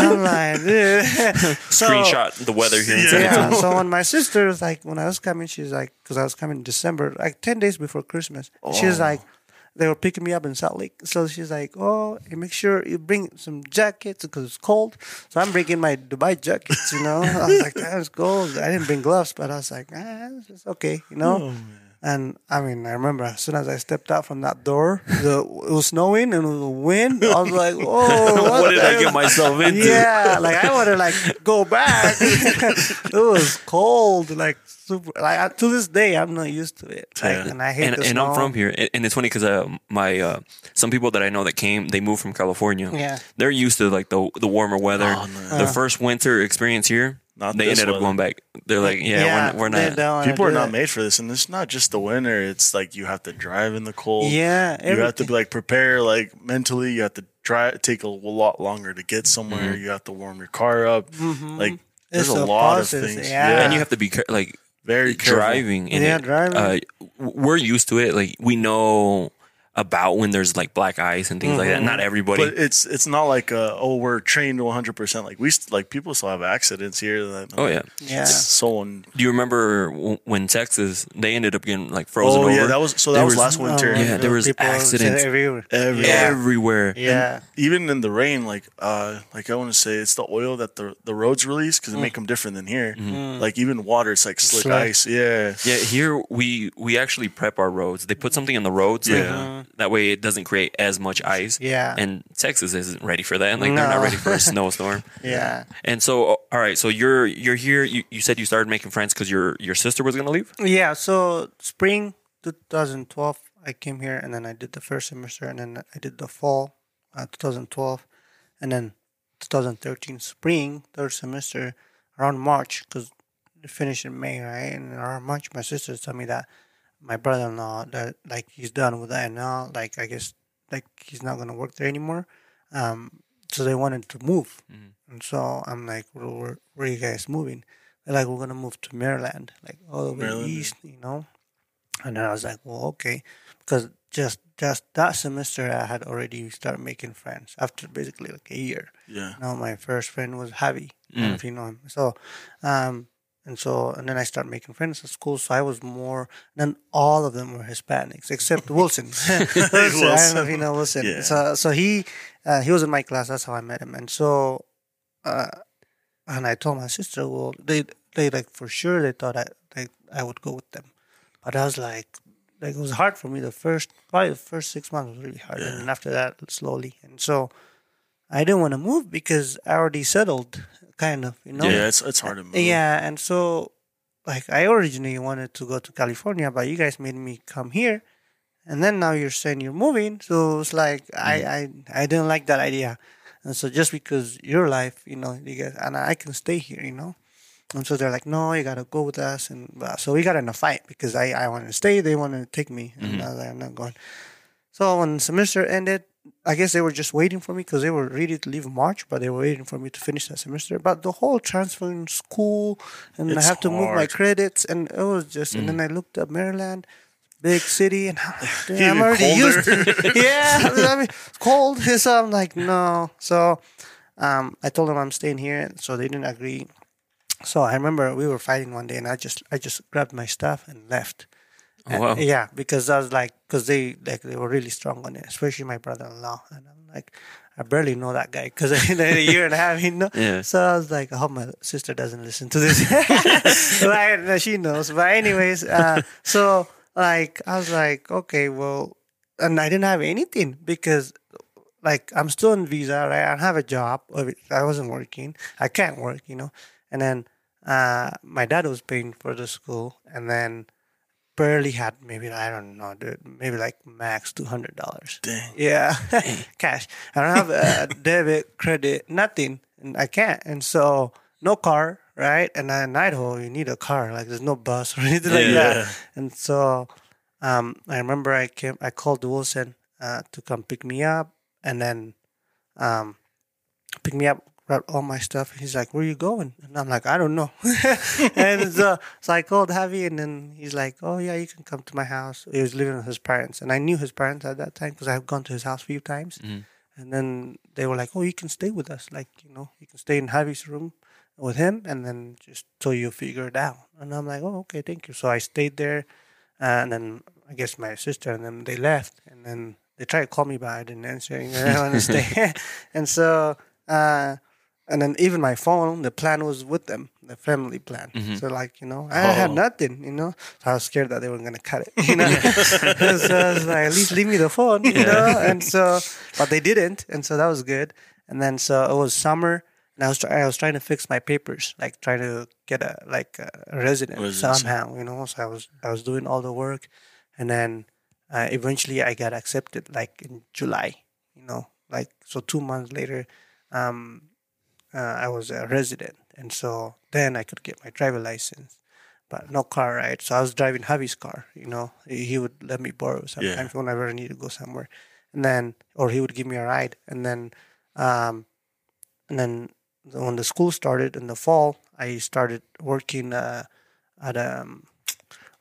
I'm like, so, Screenshot the weather here. Yeah. Yeah. So when my sister was like, when I was coming, she's like, because I was coming in December, like 10 days before Christmas. She's Oh. like, they were picking me up in Salt Lake. So she's like, oh, make sure you bring some jackets because it's cold. So I'm bringing my Dubai jackets, you know. I was like, that's cold. I didn't bring gloves, but I was like, ah, it's okay, you know. Oh, and I mean, I remember as soon as I stepped out from that door, the, it was snowing and it was wind. I was like, "Whoa, what, what did I get myself into? Yeah, like I want to like go back. it was cold, like super. Like I- to this day, I'm not used to it. Like, Yeah. and I hate and, the and snow. I'm from here, and and it's funny because uh, my uh, some people that I know that came, they moved from California. Yeah. they're used to like the the warmer weather. Oh, no. The first winter experience here, Not they this ended up going back. They're like, yeah, we're, we're not. don't wanna People are not it. made for this, and it's not just the winter. It's like you have to drive in the cold. Yeah, you have to be like prepare like mentally. You have to try take a lot longer to get somewhere. You have to warm your car up. Like there's Mm-hmm. It's a a lot process, of things. yeah. Yeah, And you have to be like very careful. driving. In Yeah, it. driving. Uh, we're used to it. Like we know about when there's like black ice and things like that. Not everybody. But it's it's not like uh, oh we're trained to 100 percent like we st- like people still have accidents here. That, oh yeah. Yeah. so un- Do you remember w- when Texas they ended up getting like frozen oh over? yeah that was so that There was, was- last winter. Yeah, there was People accidents everywhere. Every- Yeah. everywhere. Yeah. even in the rain, like uh, like I want to say, it's the oil that the the roads release because it make them different than here. Like even water, it's like slick Slick. ice. Yeah, Yeah, here we we actually prep our roads. They put something in the roads, like, Yeah. That way it doesn't create as much ice. Yeah. and Texas isn't ready for that. Like they're not ready for a snowstorm. Yeah. And so, all right, so you're you're here. You, you said you started making friends because your your sister was gonna leave. Yeah, so spring 2012, I came here and then I did the first semester and then I did the fall uh, 2012 and then 2013 spring third semester around March because it finished in May, right? And around March, my sister told me that my brother-in-law that like he's done with that now, like I guess like he's not gonna work there anymore. Um, so they wanted to move, and so I'm like, well, where, where are you guys moving? They're like, we're gonna move to Maryland, like all the way Maryland, east, you know. And then I was like, well, okay, because just just that semester I had already started making friends after basically like a year. yeah. Now my first friend was Javi. I if you know him. So, um, and so and then I started making friends at school. So I was more. Then all of them were Hispanics except Wilson. Wilson, I don't know if you know Wilson. Yeah. So so he uh, he was in my class. That's how I met him. And so, uh, and I told my sister, well, they they like for sure they thought I they, I would go with them, but I was like. Like it was hard for me the first, probably the first six months was really hard, and after that, slowly. And so, I didn't want to move because I already settled, kind of, you know. Yeah, it's it's hard to move. Yeah, and so like I originally wanted to go to California, but you guys made me come here, and then now you're saying you're moving, so it's like I I I didn't like that idea, and so just because your life, you know, you guys and I can stay here, you know. And so they're like, no, you gotta go with us, and uh, so we got in a fight because I I wanted to stay, they wanted to take me, and I was like, I'm not going. So when semester ended, I guess they were just waiting for me because they were ready to leave March, but they were waiting for me to finish that semester. But the whole transferring school and I have to move my credits, and it was just. And then I looked up Maryland, big city, and I'm, like, "Dude, I'm already used. To, yeah, I mean, it's cold. So I'm like, no. So um, I told them I'm staying here, so they didn't agree. So I remember we were fighting one day, and I just I just grabbed my stuff and left. Oh, wow. And- yeah, because I was like, because they like they were really strong on it, especially my brother-in-law, and I'm like, I barely know that guy because in a year and a half, you know. Yeah. So I was like, I hope my sister doesn't listen to this. no, she knows, but anyways, uh, so like I was like, okay, well, and I didn't have anything because like I'm still in visa, right? I don't have a job. I wasn't working. I can't work, you know. And then uh, my dad was paying for the school, and then barely had maybe I don't know, dude, maybe like max two hundred dollars. Dang. Yeah, cash. I don't have a debit, credit, nothing, and I can't. And so no car, right? And in Idaho, you need a car. Like there's no bus or anything like that. And so um, I remember I came, I called Wilson uh, to come pick me up, and then um, pick me up, grab all my stuff. He's like, "Where are you going?" And I'm like, "I don't know." and so, so I called Javi, and then he's like, "Oh yeah, you can come to my house." He was living with his parents, and I knew his parents at that time because I've gone to his house a few times. And then they were like, "Oh, you can stay with us. Like, you know, you can stay in Javi's room with him, and then just till you figure it out." And I'm like, "Oh, okay, thank you." So I stayed there, and then I guess my sister and them they left, and then they tried to call me, but I didn't answer. I didn't want to stay, and so. Uh, and then even my phone, the plan was with them, the family plan. So like, you know, I had Oh. nothing, you know. So I was scared that they were gonna cut it, you know. so I was like, at least leave me the phone, you know. And so, but they didn't, and so that was good. And then so it was summer, and I was I was trying to fix my papers, like trying to get a like a resident Residency. somehow, you know. So I was I was doing all the work, and then uh, eventually I got accepted, like in July, you know, like so two months later. Um, uh, I was a resident, and so then I could get my driver license, but no car, right? So I was driving Javi's car. You know, he would let me borrow sometimes whenever I need to go somewhere, and then or he would give me a ride, and then, um, and then when the school started in the fall, I started working uh, at um,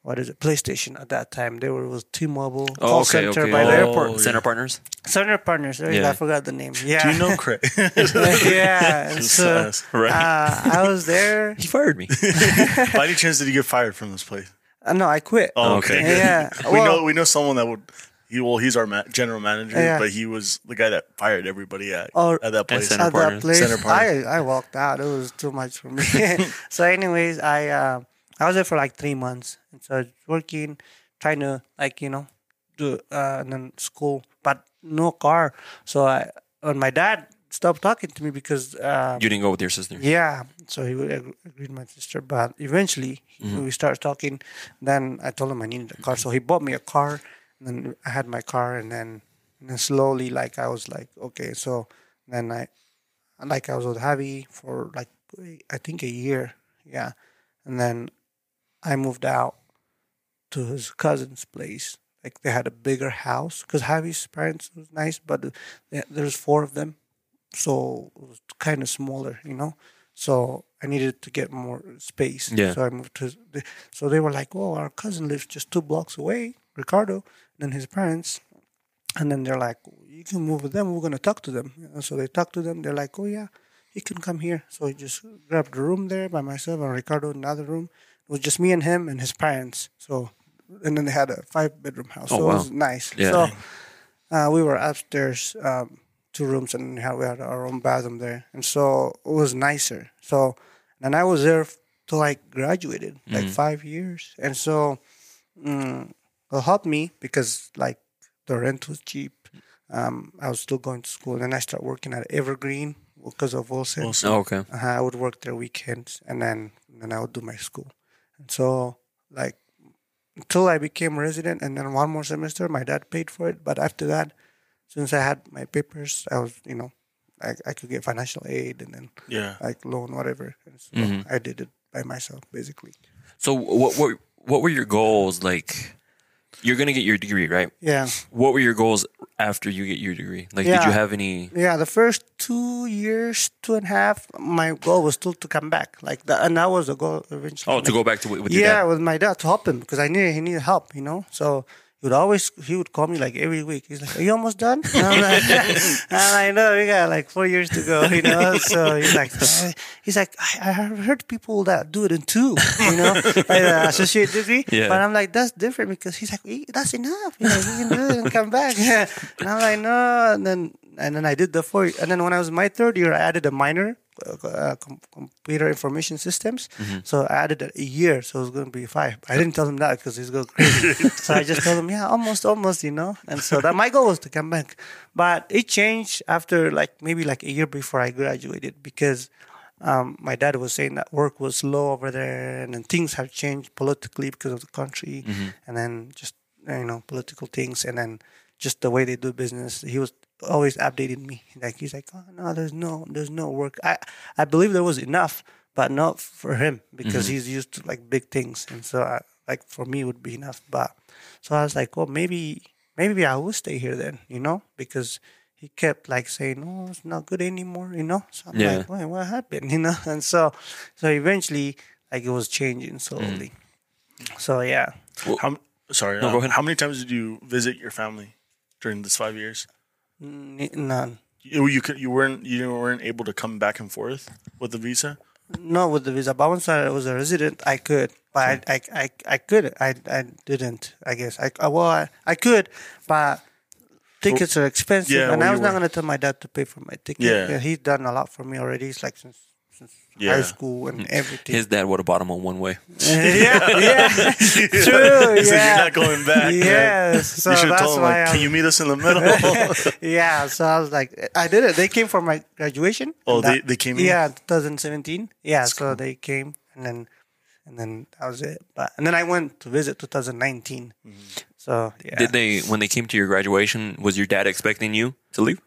what is it, PlayStation at that time. They were with T-Mobile Oh, call okay, center okay. by the Oh, airport. yeah. Center partners. Center Partners. There you go. Yeah. I forgot the name. Yeah. Do you know Craig? yeah. So. Right. uh, I was there. he fired me. By any chance did you get fired from this place? Uh, no, I quit. Oh, Okay. okay. Yeah. we Well- know we know someone that would. He well, he's our ma- general manager, Yeah. but he was the guy that fired everybody at Oh, at that place. Center At that Partners. place, Center Partners. I I walked out. It was too much for me. so, anyways, I uh, I was there for like three months, and so I was working, trying to like you know do uh, and then school, but no car. So I when my dad stopped talking to me because uh, You didn't go with your sister. Yeah, so he would agree with my sister, but eventually Mm-hmm. we started talking. Then I told him I needed a car, so he bought me a car. And then I had my car, and then, and then slowly, like I was like, okay, so then I, like I was with Javi for like I think a year, yeah, and then I moved out to his cousin's place. Like they had a bigger house because Javi's parents was nice, but uh, there's four of them, so it was kind of smaller, you know. So I needed to get more space. Yeah. So I moved to. The, so they were like, "Oh, our cousin lives just two blocks away, Ricardo." And his parents, and then they're like, "You can move with them. We're gonna talk to them." And so they talked to them. They're like, "Oh yeah, you can come here." So I just grabbed a room there by myself, and Ricardo another room. It was just me and him and his parents. So, and then they had a five bedroom house. Oh, so wow. it was nice. Yeah. So uh, we were upstairs, um, two rooms, and we had, we had our own bathroom there, and so it was nicer. So, and I was there till I graduated, like five years, and so mm, it helped me because like the rent was cheap. Um, I was still going to school, and then I started working at Evergreen because of Wilson. Wilson. Oh, okay. Uh, I would work there weekends, and then then I would do my school. And so, like, until I became a resident, and then one more semester, my dad paid for it. But after that, since I had my papers, I was, you know, I, I could get financial aid and then Yeah. like loan, whatever. And so Mm-hmm. I did it by myself, basically. So what what what were your goals like You're gonna get your degree, right? Yeah. What were your goals after you get your degree? Like, did you have any? Yeah, the first two years, two and a half, my goal was still to come back. Like that, and that was the goal eventually. Oh, to go back to with with your yeah, with my dad to help him because I knew he needed help, you know. So he would always he would call me like every week. He's like, "Are you almost done?" And I'm like, like, "No, we got like four years to go," you know. So he's like, he's like, I, I have heard people that do it in two, you know, like the associate degree. Yeah. But I'm like, that's different because he's like, "Eh, that's enough. You know, you can do it and come back. and I'm like, no. And then and then I did the four. And then when I was my third year, I added a minor. Uh, com- computer information systems. So I added a year, so it was going to be five. I didn't tell him that because he's going crazy. so I just told him, yeah, almost, almost, you know. And so that my goal was to come back, but it changed after like maybe like a year before I graduated because um, my dad was saying that work was slow over there, and then things have changed politically because of the country, and then just you know political things, and then just the way they do business. He was always updating me. Like he's like, oh no, there's no, there's no work. I I believe there was enough, but not for him because he's used to like big things, and so I, like for me it would be enough. But so I was like, well, maybe maybe I will stay here then, you know, because he kept like saying, "Oh, it's not good anymore," you know. So I'm Yeah. like, "Wait, what happened?" You know, and so so eventually, like it was changing slowly. So yeah, How, sorry, No, um, go ahead. how many times did you visit your family during this five years? None. You you could you weren't you weren't able to come back and forth with the visa. No, with the visa. But once I was a resident, I could, but I, I, I, I could. I, I didn't. I guess. I, I well, I, I could, but tickets are expensive, Yeah, and where I was not going to tell my dad to pay for my ticket. Yeah. he's done a lot for me already. It's like since Yeah. high school and everything. His dad would have bought him on one way. yeah, yeah, true. He said, yeah, You're not going back. Yes, so you should have that's told him, why like, I'm- can you meet us in the middle? yeah, so I was like, I did it. They came for my graduation. Oh, and they- they came in? Yeah, 2017. Yeah, so they came, and then, and then that was it. But and then I went to visit 2019. Mm-hmm. So yeah, Did they when they came to your graduation? Was your dad expecting you to leave?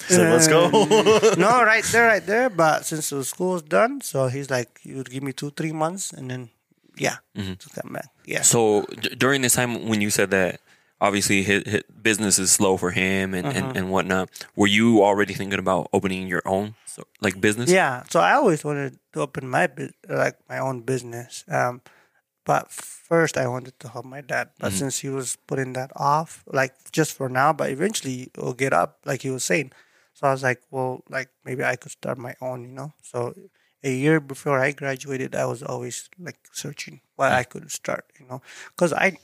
Said, let's go. no, right there, right there. But since the school's done, so he's like, you would give me two, three months, and then yeah, Mm-hmm. to come back. Yeah. So d- during this time when you said that, obviously his, his business is slow for him and, Uh-huh. and, and whatnot. Were you already thinking about opening your own so, like business? Yeah, so I always wanted to open my like my own business. Um, but first I wanted to help my dad. But since he was putting that off, like just for now, but eventually it'll get up, like he was saying. So I was like, well, like maybe I could start my own, you know. So a year before I graduated, I was always like searching what hmm. I could start, you know, because I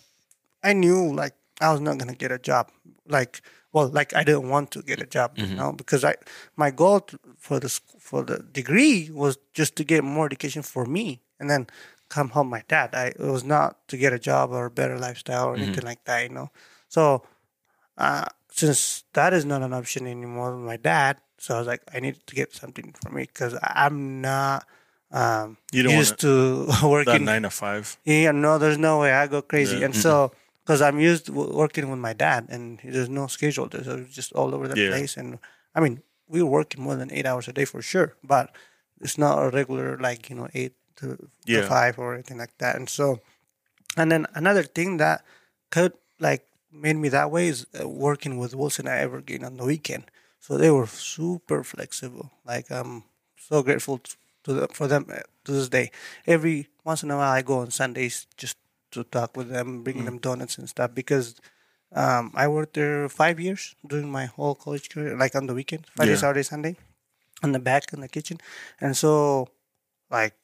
I knew like I was not gonna get a job. Like, well, like I didn't want to get a job, you mm-hmm. know, because I my goal for the for the degree was just to get more education for me, and then come home my dad. I it was not to get a job or a better lifestyle or mm-hmm. anything like that, you know. So, uh, since that is not an option anymore with my dad, so I was like, I need to get something for me because I'm not um, You don't used to that working nine to five. yeah, no, there's no way I go crazy. Yeah. And so, because I'm used to working with my dad, and there's no schedule, there's uh, just all over the Yeah. place. And I mean, we were working more than eight hours a day for sure, but it's not a regular like you know eight to, to five or anything like that. And so, and then another thing that could like made me that way is uh, working with Wilson at Evergreen on the weekend. So they were super flexible. Like I'm so grateful to them, for them uh, to this day. Every once in a while, I go on Sundays just to talk with them, bring them donuts and stuff because um, I worked there five years during my whole college career, like on the weekend, Friday, Yeah. Saturday, Sunday, on the back in the kitchen, and so like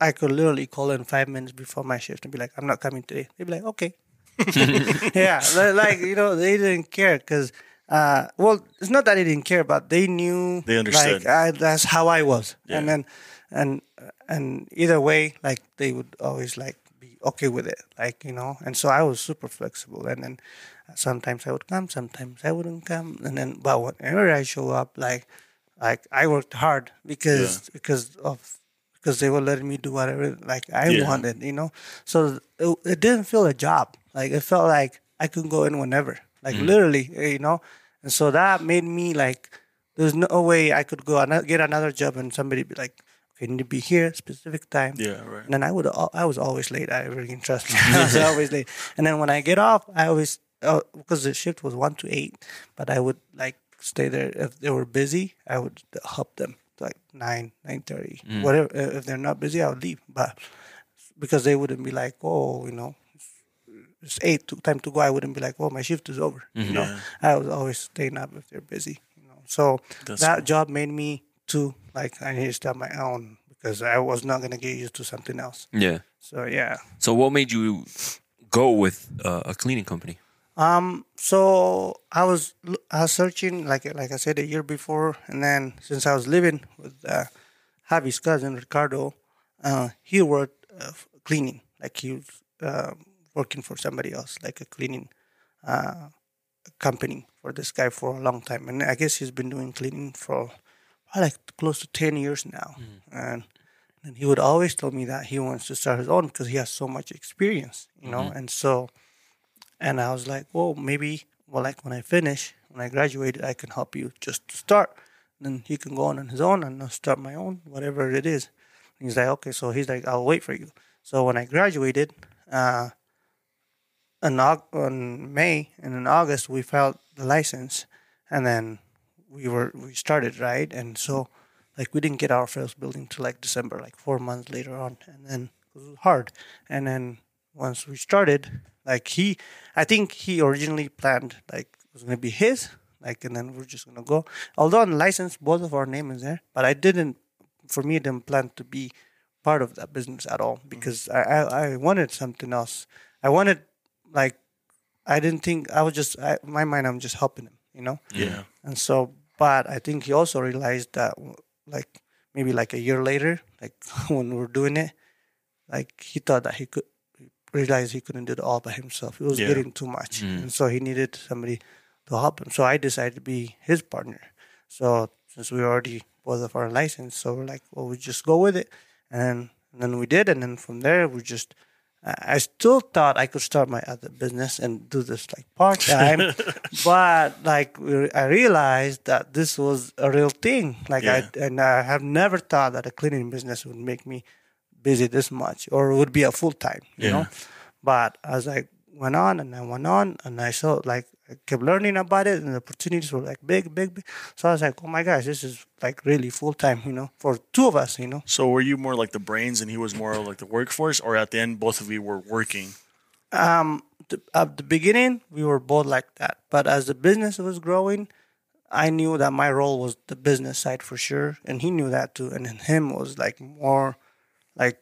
I could literally call in five minutes before my shift and be like, "I'm not coming today." They'd be like, "Okay." yeah, li- like you know, they didn't care because, uh, well, it's not that they didn't care, but they knew They understood. Like I, that's how I was, Yeah. and then, and and either way, like they would always like be okay with it, like you know, and so I was super flexible, and then sometimes I would come, sometimes I wouldn't come, and then but whenever I show up, like like I worked hard because because of because they were letting me do whatever like I Yeah. wanted, you know. So it, it didn't feel a job. Like it felt like I could go in whenever, like literally, eh, you know. And so that made me like, there's no way I could go and get another job and somebody be like, okay, you need to be here specific time. Yeah, right. And then I would, I was always late. I really can trust me. I was always late. And then when I get off, I always, uh, because the shift was one to eight, but I would like stay there. If they were busy, I would help them like nine, nine thirty, whatever. Uh, If they're not busy, I would leave. But because they wouldn't be like, oh, you know, it's eight, to, time to go. I wouldn't be like, oh, my shift is over. You know, Yeah. I was always staying up if they're busy. You know, so That's that cool. job made me to like I need to start my own because I was not gonna get used to something else. Yeah. So yeah. So what made you go with uh, a cleaning company? Um. So I was I was searching like like I said a year before, and then since I was living with uh, Javi's cousin Ricardo, uh, he worked uh, cleaning. Like he was uh, working for somebody else, like a cleaning uh, company for this guy for a long time, and I guess he's been doing cleaning for probably like close to ten years now, and. And he would always tell me that he wants to start his own because he has so much experience, you know. And so and I was like, well, maybe, well, like when I finish, when I graduated, I can help you just to start. Then he can go on on his own and I'll start my own, whatever it is. And he's like, okay. So he's like, I'll wait for you. So when I graduated, uh, in, on May and in August, we filed the license and then we were, we started, right? And so, like, we didn't get our first building till like December, like four months later on. And then it was hard. And then once we started, like he, I think he originally planned like it was gonna be his, like, and then we're just gonna go. Although on license, both of our name is there, but I didn't. For me, didn't plan to be part of that business at all because I, I, I wanted something else. I wanted like I didn't think I was just I, my mind. I'm just helping him, you know. Yeah. And so, but I think he also realized that, like, maybe like a year later, like when we were doing it, like he thought that he could realize he couldn't do it all by himself. It was Yeah. getting too much, mm. and so he needed somebody to help him. So I decided to be his partner. So since we already both of our license, so we're like, well, we just go with it, and, and then we did, and then from there we just. I still thought I could start my other business and do this like part time, but like I realized that this was a real thing. Like Yeah. I and I have never thought that a cleaning business would make me busy this much or would be a full time. You Yeah. know, but as I went on and I went on and I saw like kept learning about it and the opportunities were like big, big, big. So I was like, oh my gosh, this is like really full time. You know, for two of us. You know. So were you more like the brains and he was more like the workforce, or at the end both of you were working? um the, at the beginning we were both like that but as the business was growing i knew that my role was the business side for sure and he knew that too and then him was like more like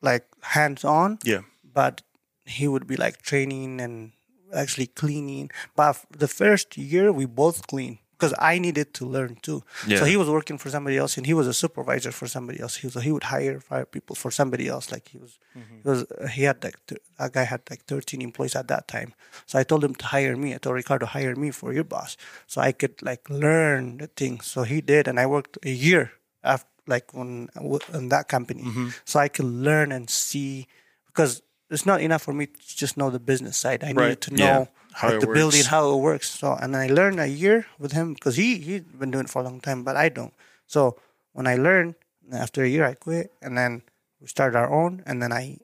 like hands on Yeah. but he would be like training and actually cleaning but the first year we both cleaned because I needed to learn too. Yeah. So he was working for somebody else, and he was a supervisor for somebody else. He was, he would hire fire people for somebody else. Like he was, mm-hmm. he was he had like th- that guy had like thirteen employees at that time. So I told him to hire me. I told Ricardo hire me for your boss, so I could like learn the thing. So he did, and I worked a year after like on in that company, mm-hmm. so I could learn and see because it's not enough for me to just know the business side. I Right. needed to Yeah. know How like the building, how it works. So and I learned a year with him because he he's been doing it for a long time, but I don't. So when I learned, after a year I quit, and then we started our own, and then I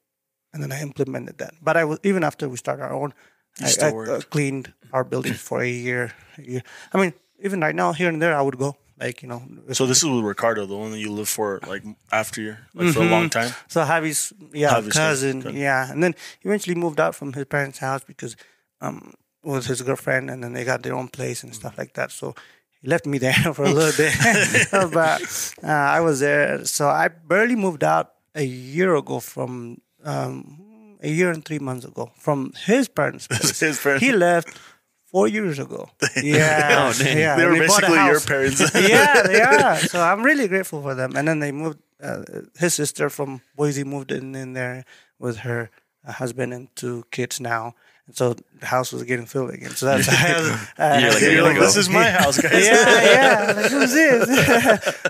and then I implemented that. But I was even after we started our own, I, still I, uh, cleaned our building for a year, a year. I mean, even right now, here and there, I would go. Like you know, So this is with Ricardo, the one that you lived for like after you, like for a long time. So Javi's yeah Javi's cousin, cousin. yeah, and then he eventually moved out from his parents' house because um with his girlfriend, and then they got their own place and stuff like that. So he left me there for a little bit, but uh, I was there. So I barely moved out a year ago from um a year and three months ago from his parents' place. His parents- He left four years ago. Yeah, Oh, yeah. They were and basically your parents. yeah, they are. So I'm really grateful for them. And then they moved. Uh, his sister from Boise moved in in there with her uh, husband and two kids now. And so the house was getting filled again. So that's uh, You're like, You're like, this is my house, guys. yeah, yeah. Like, who's this?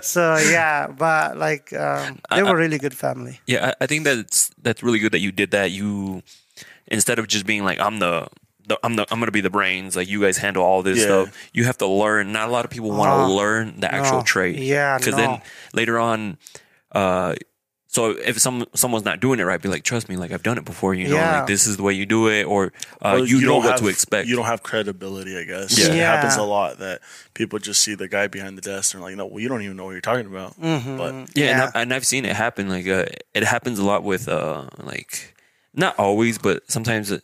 so yeah, but like um, they were really good family. Yeah, I, I think that's that's really good that you did that. You instead of just being like I'm the, the I'm the I'm gonna be the brains, like you guys handle all this Yeah. stuff. You have to learn. Not a lot of people want to Oh, learn the actual no. trade. Yeah, because no. then later on, uh, so if some someone's not doing it right, be like, trust me, like I've done it before. You know, Yeah. like this is the way you do it, or uh, Or you, know what have- to expect. You don't have credibility, I guess. Yeah. It happens a lot that people just see the guy behind the desk and are like, no, well, you don't even know what you're talking about. Mm-hmm. But Yeah, And, I've, and I've seen it happen. Like uh, it happens a lot with uh, like not always, but sometimes uh,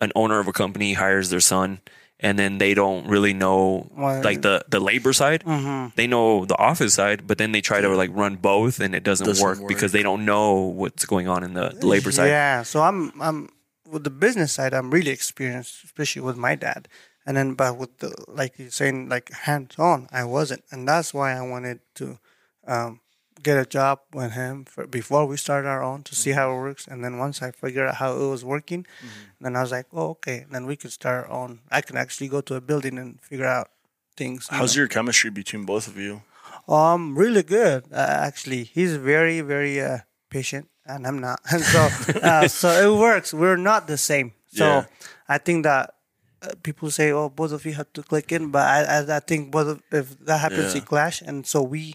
an owner of a company hires their son, and then they don't really know Well, like the the labor side. Mm-hmm. They know the office side, but then they try to like run both, and it doesn't, Doesn't work, work. because they don't know what's going on in the, the labor side. Yeah, so I'm I'm with the business side. I'm really experienced, especially with my dad. And then, but with the like you're saying, like hands on, I wasn't, and that's why I wanted to um, get a job with him for, before we started our own to see how it works. And then once I figured out how it was working, then I was like, oh okay, then we could start our own. I can actually go to a building and figure out things. you how's know. your chemistry between both of you? Um, really good. Uh, actually, he's very, very uh, patient, and I'm not. And so, uh, so it works. We're not the same. So, Yeah. I think that uh, people say, "Oh, both of you have to click in," but I, I, I think both of, if that happens, Yeah. we clash, and so we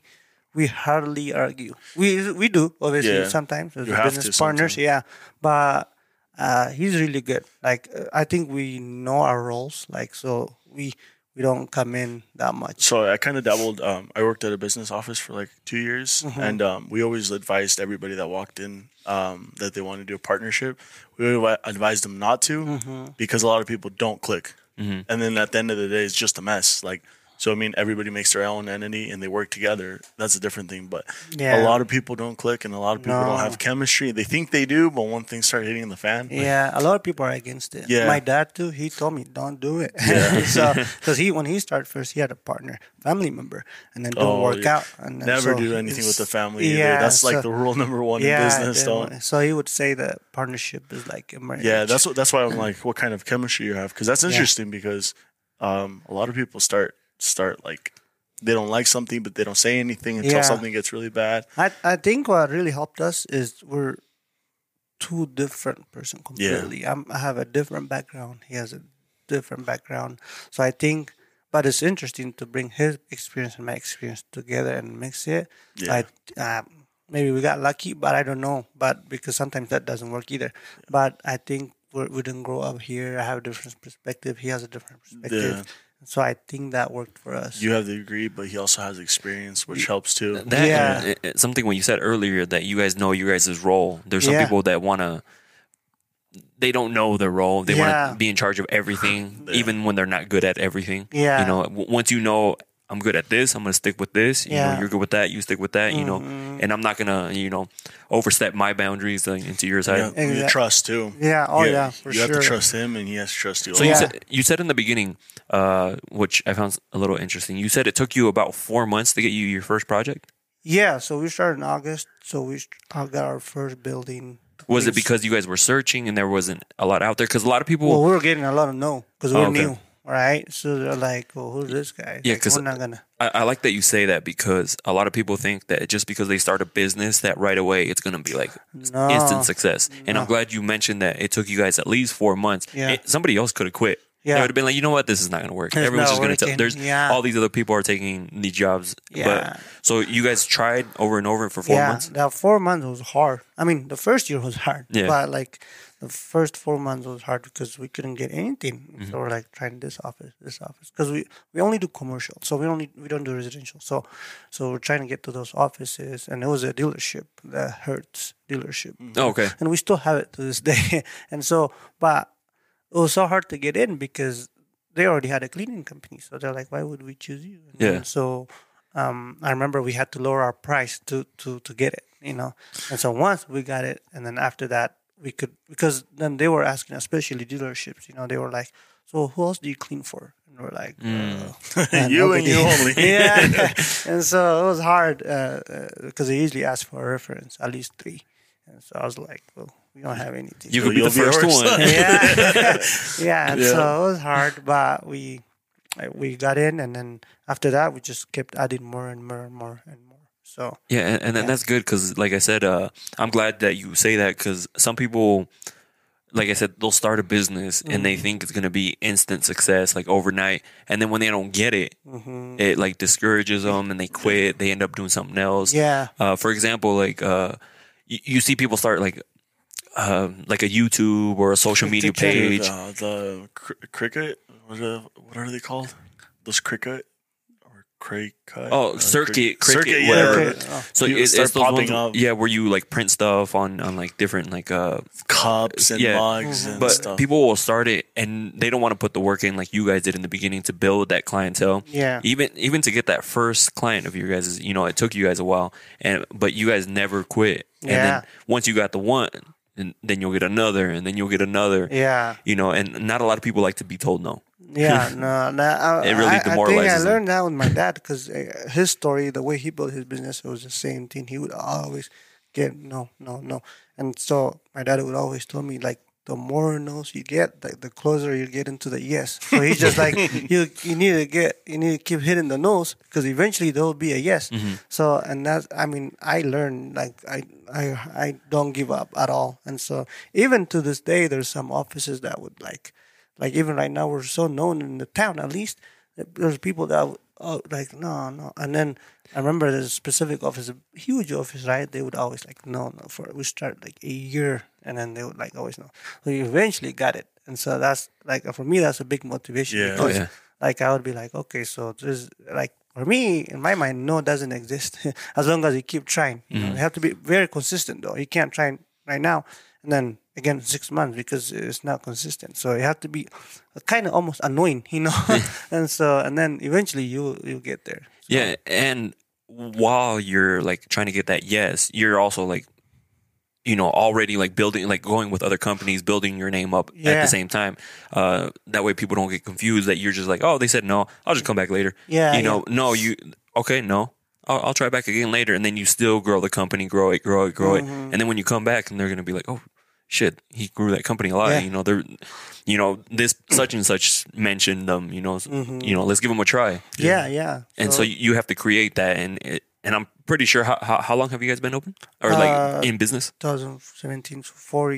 we hardly argue. We we do obviously Yeah. sometimes as You have business to partners, sometimes. yeah. But uh, he's really good. Like uh, I think we know our roles. Like so, we we don't come in that much. So I kind of dabbled. Um, I worked at a business office for like two years, Mm-hmm. and um, we always advised everybody that walked in um, that they want to do a partnership. We would advised them not to Mm-hmm. because a lot of people don't click, and then at the end of the day, it's just a mess. Like, so I mean, everybody makes their own entity and they work together. That's a different thing. But Yeah. a lot of people don't click, and a lot of people No. don't have chemistry. They think they do, but one thing start hitting the fan, Yeah, a lot of people are against it. Yeah. my dad too. He told me don't do it. so because he when he started first, he had a partner, family member, and then don't Oh, work yeah. out. And then never so do anything with the family. Either. Yeah, that's like the rule number one yeah, in business. Don't So he would say that partnership is like a marriage. Yeah, that's what that's why I'm like, what kind of chemistry you have? Because that's interesting. Because um, a lot of people start start like they don't like something, but they don't say anything until Yeah. something gets really bad. I I think what really helped us is we're two different person completely. I'm, I have a different background. He has a different background. So I think, but it's interesting to bring his experience and my experience together and mix it. Yeah. I, uh, maybe we got lucky, but I don't know. But because sometimes that doesn't work either. But I think we're, we didn't grow up here. I have a different perspective. He has a different perspective. Yeah. So I think that worked for us. You have the degree, but he also has experience, which helps too. That, Yeah. it- it- something when you said earlier that you guys know you guys' role. There's some Yeah. people that want to. They don't know their role. They Yeah. want to be in charge of everything, even when they're not good at everything. Yeah. You know, w- once you know I'm good at this, I'm gonna stick with this. You Yeah. Mm-hmm. know, you're good with that. You stick with that. You know, and I'm not gonna, you know, overstep my boundaries uh, into your side. Yeah, you trust too. Yeah, oh, yeah, for you have to trust him, and he has to trust you. So a you said you said in the beginning, uh, which I found a little interesting. You said it took you about four months to get you your first project. Yeah, so we started in August. So we st- got our first building. Was it because you guys were searching and there wasn't a lot out there? Because a lot of people, Well, we were getting a lot of no because we're Oh, okay. new, right? So they're like, "Well, who's this guy?" Yeah, Like, 'cause- we're not gonna. I, I like that you say that because a lot of people think that just because they start a business, that right away it's going to be like No. instant success. And I'm glad you mentioned that it took you guys at least four months. Yeah. It- somebody else could have quit. Yeah. They would have been like, you know what, this is not going to work. Everyone's not just going to tell. There's Yeah. all these other people are taking the jobs. Yeah. But so you guys tried over and over for four yeah, months. that four months was hard. I mean, the first year was hard. Yeah. But like the first four months was hard because we couldn't get anything. Mm-hmm. So we're like trying this office, this office, because we we only do commercial, so we only we don't do residential. So so we're trying to get to those offices, and it was a dealership, the Hertz dealership. Oh, okay. and we still have it to this day. and so, but it was so hard to get in because they already had a cleaning company. So they're like, why would we choose you? And Yeah. so um, I remember we had to lower our price to, to, to get it, you know. And so once we got it, and then after that, we could, because then they were asking, especially dealerships, you know, they were like, so who else do you clean for? And we're like, uh, uh, You and you only. yeah. and so it was hard because they usually ask for a reference, at least three. And so I was like, well, we don't have anything. You So could be the you'll be first one. yeah, yeah. Yeah. so it was hard, but we uh, we got in, and then after that, we just kept adding more and more and more and more. So Yeah, and, and then Yeah. that's good because, like I said, uh, I'm glad that you say that because some people, like I said, they'll start a business and Mm-hmm. they think it's gonna be instant success, like overnight, and then when they don't get it, it like discourages them and they quit. They end up doing something else. Yeah. Uh, for example, like uh, you, you see people start like. Um, like a YouTube or a social media page. Uh, the cr- cricket. What are, what are they called? Those cricket or cricket? Oh, Uh, circuit, cric- cricket, circuit, whatever. yeah. Cricket, oh. So it, start it's those popping ones, up. yeah, where you like print stuff on on like different like uh Cups and Yeah. mugs and but stuff. people will start it and they don't want to put the work in like you guys did in the beginning to build that clientele. Yeah. Even even to get that first client of your guys, you know, it took you guys a while, and but you guys never quit. And Yeah. then once you got the one, and then you'll get another, and then you'll get another. Yeah. You know, and not a lot of people like to be told no. Yeah, no, no. I, It really I, I think I demoralizes them. learned that with my dad because uh, his story, the way he built his business, it was the same thing. He would always get no, no, no, and so my dad would always tell me like, the more no's you get, the, the closer you get into the yes. So he's just like, you you need to get, you need to keep hitting the no's because eventually there will be a yes. So and that's, I mean, I learned like I I I don't give up at all, and so even to this day, there's some offices that would like like even right now we're so known in the town at least there's people that would, oh like no no. And then i remember there's a specific office a huge office right? They would always like no no for we start like a year and then they would like always no. So you eventually got it. And so that's like for me that's a big motivation Yeah. Oh, because, yeah. like i would be like okay so there's like for me in my mind no doesn't exist as long as you keep trying. You, know, mm-hmm. you have to be very consistent though. You can't try right now and then again six months because it's not consistent so you have to be kind of almost annoying you know and so and then eventually you you get there Yeah, and while you're like trying to get that yes, you're also like, you know, already like building, like going with other companies, building your name up at the same time. Uh, that way people don't get confused that you're just like, oh, they said no, I'll just come back later. Yeah, you know, no, you okay, no. I'll, I'll try back again later, and then you still grow the company, grow it, grow it, grow Mm-hmm. it, and then when you come back, and they're gonna be like, "Oh, shit, he grew that company a lot." Yeah. You know, they're, you know, this such and such mentioned them. You know, you know, let's give them a try yeah yeah and so you have to create that and it, and i'm pretty sure how, how, how long have you guys been open or like Uh, in business 2017 so four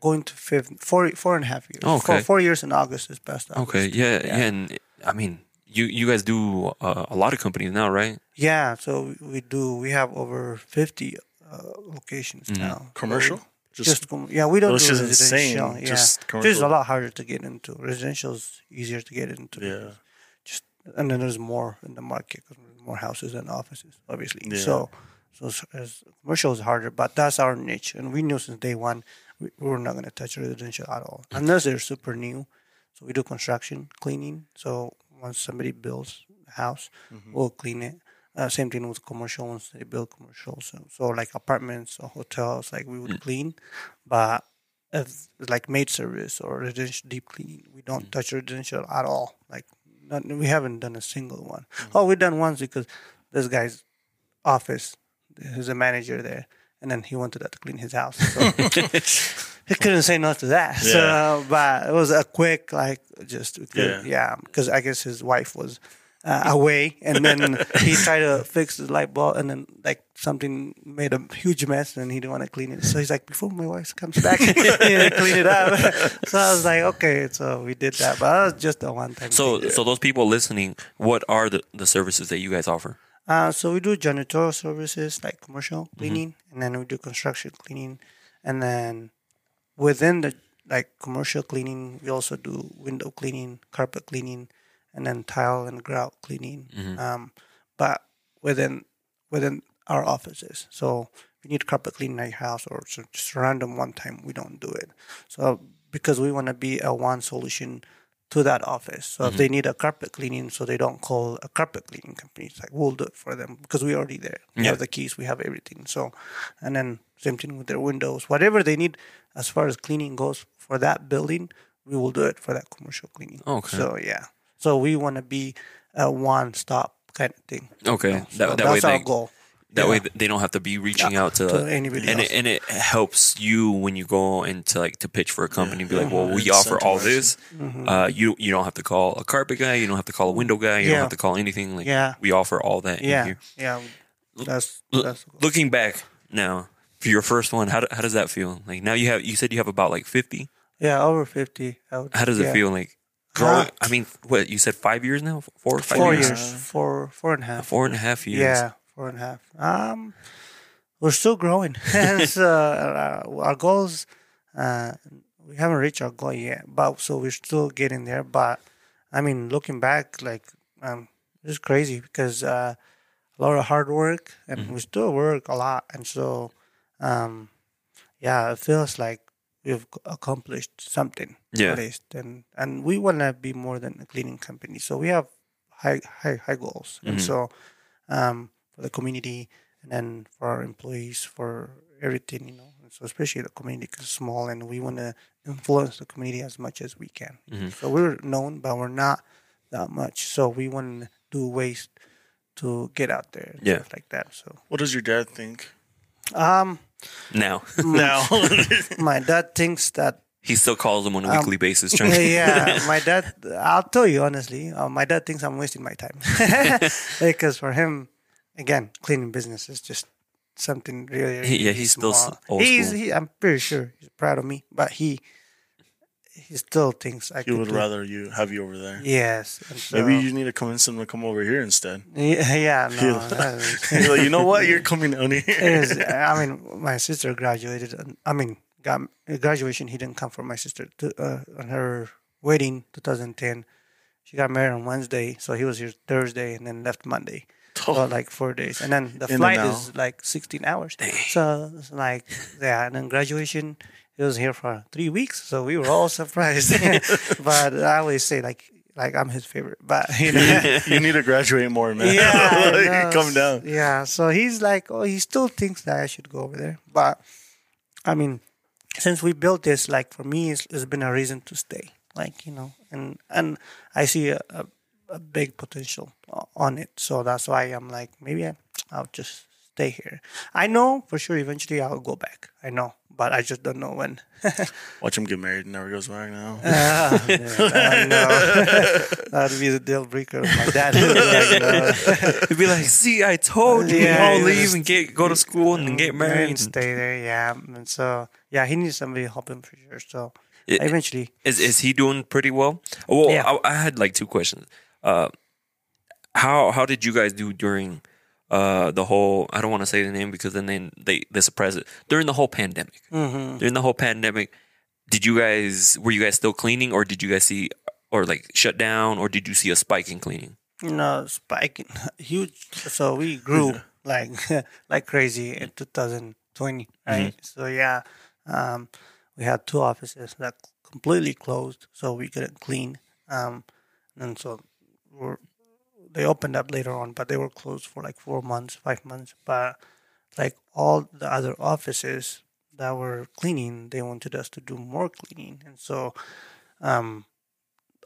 going to fifth four four and a half years Oh, four, okay. four years in august is best. August. okay yeah yeah, and i mean you you guys do uh, a lot of companies now right yeah so we, we do we have over 50 uh, locations Mm-hmm. now Commercial? Just, Just, com- yeah we don't do is residential insane, yeah just this is a lot harder to get into residential is easier to get into yeah. just and then there's more in the market 'cause there's more houses than offices, obviously. Yeah. So, so as commercial is harder, but that's our niche, and we knew since day one we, we were not going to touch residential at all unless they're super new. So we do construction, cleaning. So once somebody builds a house, mm-hmm. we'll clean it. Uh, same thing with commercial once they build commercial. So, so like apartments or hotels, like we would mm. clean, but if like maid service or residential deep cleaning, we don't mm. touch residential at all. Like not, we haven't done a single one. Mm. Oh, we've done ones because this guy's office, there's a manager there, and then he wanted us to clean his house. So he couldn't say no to that. Yeah. So, but it was a quick like just Yeah. yeah, because I guess his wife was. Uh, away, and then he tried to fix the light bulb, and then like something made a huge mess, and he didn't want to clean it. So he's like, before my wife comes back, clean it up. so I was like, okay, so we did that, but that was just a one time. so so those people listening what are the, the services that you guys offer Uh, so we do janitorial services like commercial cleaning, and then we do construction cleaning, and then within the like commercial cleaning, we also do window cleaning, carpet cleaning, and then tile and grout cleaning. Um, but within within our offices, so if you need carpet cleaning at your house or just random one time, we don't do it. So because we want to be a one solution to that office. So if they need a carpet cleaning, so they don't call a carpet cleaning company. It's like we'll do it for them because we're already there. We Yeah. have the keys, we have everything. So, and then same thing with their windows, whatever they need as far as cleaning goes for that building, we will do it for that commercial cleaning. Okay. So yeah, so we want to be a one-stop kind of thing. okay So that, that way that's our they, goal. that Yeah. way they don't have to be reaching out to, to anybody and else. it, and it helps you when you go into like to pitch for a company be like well we offer all this Mm-hmm. uh you you don't have to call a carpet guy you don't have to call a window guy you Yeah. don't have to call anything like Yeah. we offer all that in Yeah, here yeah, that's L- that's looking back now for your first one, how do, how does that feel? Like now you have you said you have about like fifty. Yeah, over fifty. Would, How does it feel like growing? Uh, I mean, what you said five years now, four, five Four years, years, four, four and a half. four and a half years. Yeah, four and a half. Um, we're still growing. and so, uh, our goals, uh, we haven't reached our goal yet, but so we're still getting there. But I mean, looking back, like, um, it's crazy because uh, a lot of hard work, and we still work a lot, and so, um, yeah, it feels like we've accomplished something Yeah. at least, and and we want to be more than a cleaning company. So we have high high high goals, and so um, for the community and then for our employees, for everything, you know. And so especially the community is small, and we want to influence the community as much as we can. So we're known, but we're not that much. So we want to do ways to get out there, and Yeah. stuff like that. So What does your dad think um, Now No. my dad thinks that he still calls them on a Um, weekly basis. Trying yeah, my dad. I'll tell you honestly, uh, my dad thinks I'm wasting my time because for him, again, cleaning business is just something really. really Yeah, he's still old He's, he, I'm pretty sure he's proud of me, but he he still thinks I he could would do- rather you have you over there. Yes, so- Maybe you need to convince him to come over here instead. Yeah, yeah no. is- like, you know what? You're coming down here. I mean, my sister graduated. I mean, got graduation. He didn't come for my sister to, uh, on her wedding, 2010. She got married on Wednesday, so he was here Thursday and then left Monday. So like four days, and then the In flight is like 16 hours. So it's like yeah, and then graduation. He was here for three weeks, so we were all surprised. but I always say like like I'm his favorite, but you know. you need to graduate more, man. Yeah, Like, come down. Yeah, so he's like, oh, he still thinks that I should go over there. But I mean, since we built this, like for me, it's, it's been a reason to stay. Like you know, and and I see a, a, a big potential on it. So that's why I'm like, maybe I, I'll just stay here. I know for sure eventually I'll go back. I know, but I just don't know when. Watch him get married and never goes back now. Ah, man, I know. That'd be the deal breaker. My dad. Like, no. He'd be like, "See, I told you, Yeah, all he leave was- and get go to school and then get married." and stay there. Yeah, and so yeah, he needs somebody to help him for sure. So It- eventually, Is is he doing pretty well? Well, Yeah. I, I had like two questions. Uh, how how did you guys do during uh the whole? I don't want to say the name because then they they, they suppress it during the whole pandemic. Mm-hmm. During the whole pandemic, did you guys were you guys still cleaning or did you guys see or like shut down or did you see a spike in cleaning? know, spiking huge. So we grew like like crazy in 2020, right? So yeah, um, we had two offices that completely closed, so we couldn't clean. Um, and so we're, they opened up later on, but they were closed for like four months, five months. But like all the other offices that were cleaning, they wanted us to do more cleaning, and so um,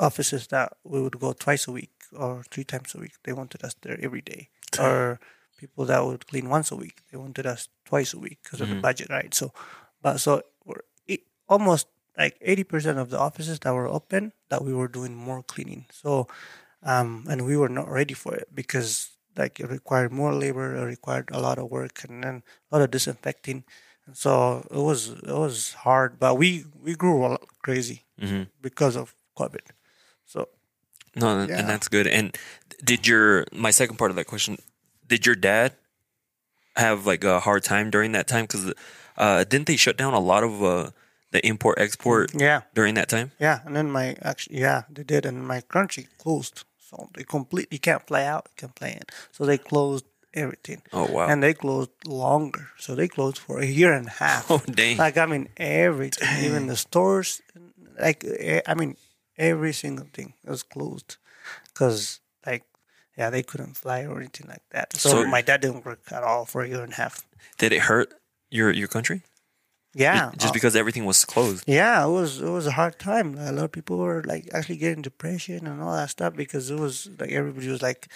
offices that we would go twice a week or three times a week, they wanted us there every day. Or people that would clean once a week, they wanted us twice a week because of the budget, right? So, but so we're it, almost like eighty percent of the offices that were open that we were doing more cleaning. So, um, and we were not ready for it because like it required more labor, it required a lot of work, and then a lot of disinfecting. And so it was it was hard, but we we grew a lot crazy because of COVID. So No, and- Yeah. and that's good. And did your my second part of that question? Did your dad have like a hard time during that time? Because uh, didn't they shut down a lot of uh, the import export yeah, during that time? yeah, and then my actually yeah they did, and my country closed, so they completely can't fly out, can't fly in, so they closed everything. Oh wow! And they closed longer, so they closed for a year and a half. oh dang! Like I mean, everything, even the stores, like I mean, every single thing was closed, because like yeah, they couldn't fly or anything like that. So, So- my dad didn't work at all for a year and a half. Did it hurt your your country? Yeah, Just uh, because everything was closed. Yeah, it was it was a hard time. A lot of people were like actually getting depression and all that stuff because it was like everybody was like,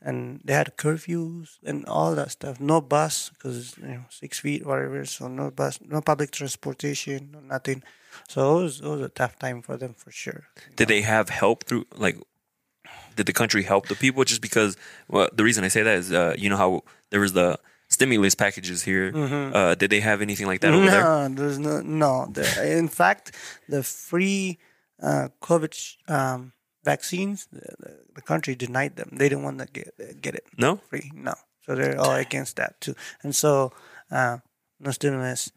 and they had curfews and all that stuff. No bus because you know six feet whatever. So no bus, no public transportation, no nothing. So it was it was a tough time for them for sure. Did they have help through like? Did the country help the people? Just because, well, the reason I say that is, uh, you know how there was the stimulus packages here. Uh, did they have anything like that over there? No, there's no no. There, in fact, the free uh, COVID um, vaccines, the, the, the country denied them. They didn't want to get get it No. free. No, so they're all against that too. And so, uh, no stimulus,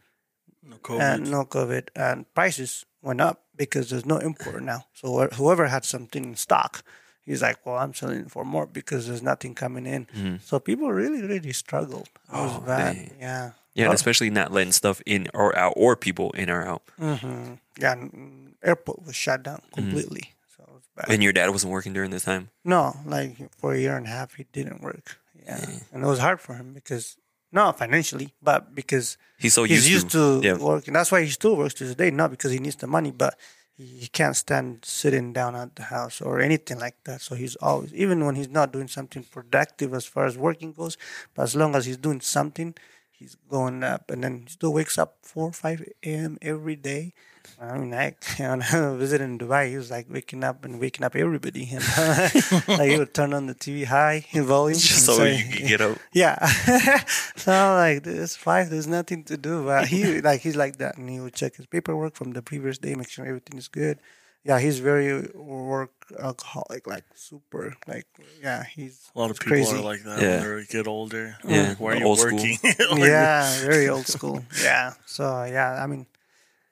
No COVID. and no COVID, and prices went up because there's no import now. So wh- whoever had something in stock, he's like, "Well, I'm selling for more because there's nothing coming in." Mm-hmm. So people really, really struggled. It was Oh, bad. dang. Yeah. Yeah, and especially not letting stuff in or out, or people in or out. hmm Yeah, and mm, airport was shut down mm-hmm. completely. So it was bad. And your dad wasn't working during this time. no, like for a year and a half, he didn't work. Yeah, and it was hard for him because not financially, but because He's so he's used, used to yeah. working. That's why he still works to this day. Not because he needs the money, but he can't stand sitting down at the house or anything like that. So he's always, even when he's not doing something productive as far as working goes, but as long as he's doing something, he's going up. And then he still wakes up 4 5 a.m. every day. I mean, I, when I visited in Dubai, he was like waking up and waking up everybody. And like he would turn on the TV high in volume. Just and so say- you could get up. yeah. so I'm like, it's five. There's nothing to do. But he like he's like that, and he would check his paperwork from the previous day, make sure everything is good. Yeah, he's very work alcoholic, like super. Like yeah, he's a lot of people crazy. are like that Yeah. when they get older. Yeah, Like, why are you old working? Like, yeah, very old school. Yeah. So yeah, I mean,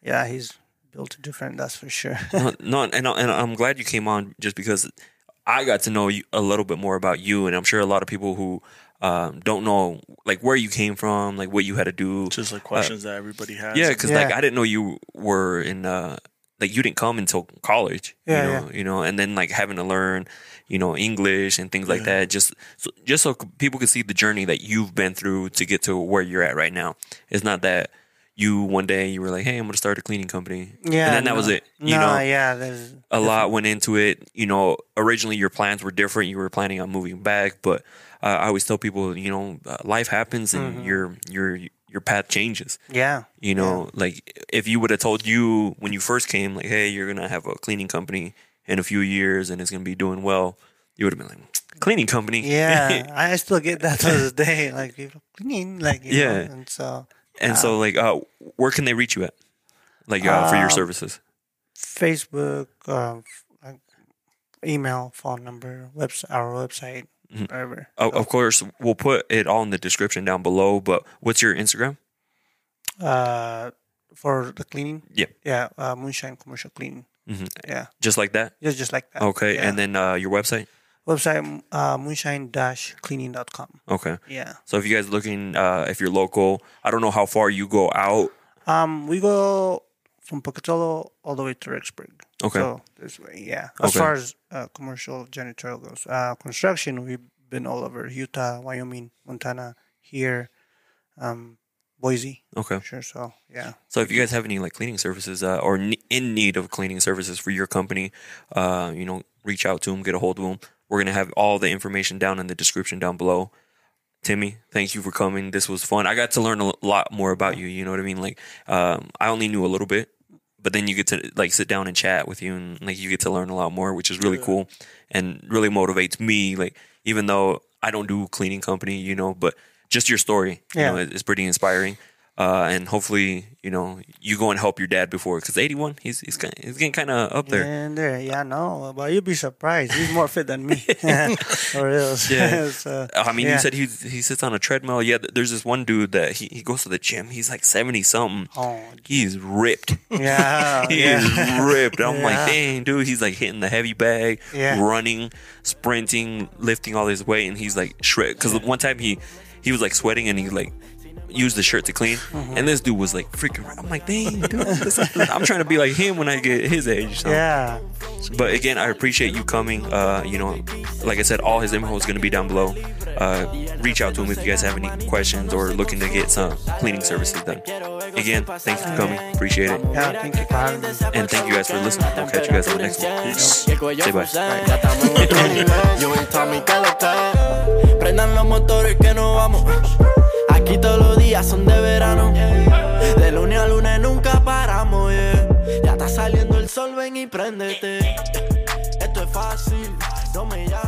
yeah, he's built a different. That's for sure. no, no, and, and I'm glad you came on just because I got to know you a little bit more about you, and I'm sure a lot of people who um, don't know like where you came from, like what you had to do. Just like questions that everybody has. Yeah, because like I didn't know you were in uh like you didn't come until college. Yeah, you know, you know, and then like having to learn, you know, English and things like that. Just so, just so people can see the journey that you've been through to get to where you're at right now. It's not that you one day you were like, hey, I'm gonna start a cleaning company. yeah. and then that was it. You no, know, yeah, there's a lot went into it. You know, originally your plans were different. You were planning on moving back, but uh, I always tell people, you know, uh, life happens and Mm-hmm. your your your path changes. yeah. You know, like if you would have told you when you first came, like, hey, you're gonna have a cleaning company in a few years and it's gonna be doing well, you would have been like, cleaning company. Yeah, I still get that to this day. Like people clean, like you Yeah. know, and so and so, like, uh, where can they reach you at? Like uh, for your Um, services. Facebook, uh, like email, phone number, website, our website, Mm-hmm. whatever. O- of course, we'll put it all in the description down below. But what's your Instagram? Uh, for the cleaning, Yeah, yeah, uh, Moonshine Commercial Cleaning. Mhm. Yeah, just like that. just just like that. Okay, Yeah. and then uh, your website. Website uh, moonshine-cleaning.com. Okay, Yeah. so if you guys looking, uh, if you're local, I don't know how far you go out. Um, we go from Pocatello all the way to Rexburg. Okay. So this way, yeah. As Okay. far as uh, commercial janitorial goes, uh, construction, we've been all over Utah, Wyoming, Montana, here, um, Boise. Okay. Sure. So yeah. So if you guys have any like cleaning services uh, or ne- in need of cleaning services for your company, uh, you know, reach out to them, get a hold of them. We're gonna have all the information down in the description down below. Timmy, thank you for coming. This was fun. I got to learn a lot more about you. You know what I mean? Like, um, I only knew a little bit, but then you get to like sit down and chat with you, and like you get to learn a lot more, which is really cool and really motivates me. Like, even though I don't do cleaning company, you know, but just your story, you Yeah. know, it's pretty inspiring. Uh, and hopefully, you know, you go and help your dad before because 81, he's he's, kinda, he's getting kind of up there. And there, yeah, no, but you'd be surprised. He's more fit than me. For real. Yeah. so, I mean, yeah. you said he he sits on a treadmill. Yeah, there's this one dude that he, he goes to the gym. He's like 70 something. Oh, He's ripped. yeah. He yeah. is ripped. I'm like, dang, dude. He's like hitting the heavy bag, Yeah. running, sprinting, lifting all his weight, and he's like shred. Because one time he he was like sweating and he like used the shirt to clean, Mm-hmm. and this dude was like freaking. I'm like, dang, dude. this- I'm trying to be like him when I get his age. So. Yeah. But again, I appreciate you coming. Uh, you know, like I said, all his info is going to be down below. Uh, reach out to him if you guys have any questions or looking to get some cleaning services done. Again, thank you for coming. Appreciate it. Yeah. Thank you for having me. And thank you guys for listening. We'll catch you guys on the next one. Peace. Say bye. Ya estamos en otro nivel. Yo y Tommy, que lo que. Prendan los motores que nos vamos. Aquí todos los días son de verano. De lunes a lunes nunca paramos. Ya está saliendo el sol, ven y préndete. Esto es fácil, no me llames.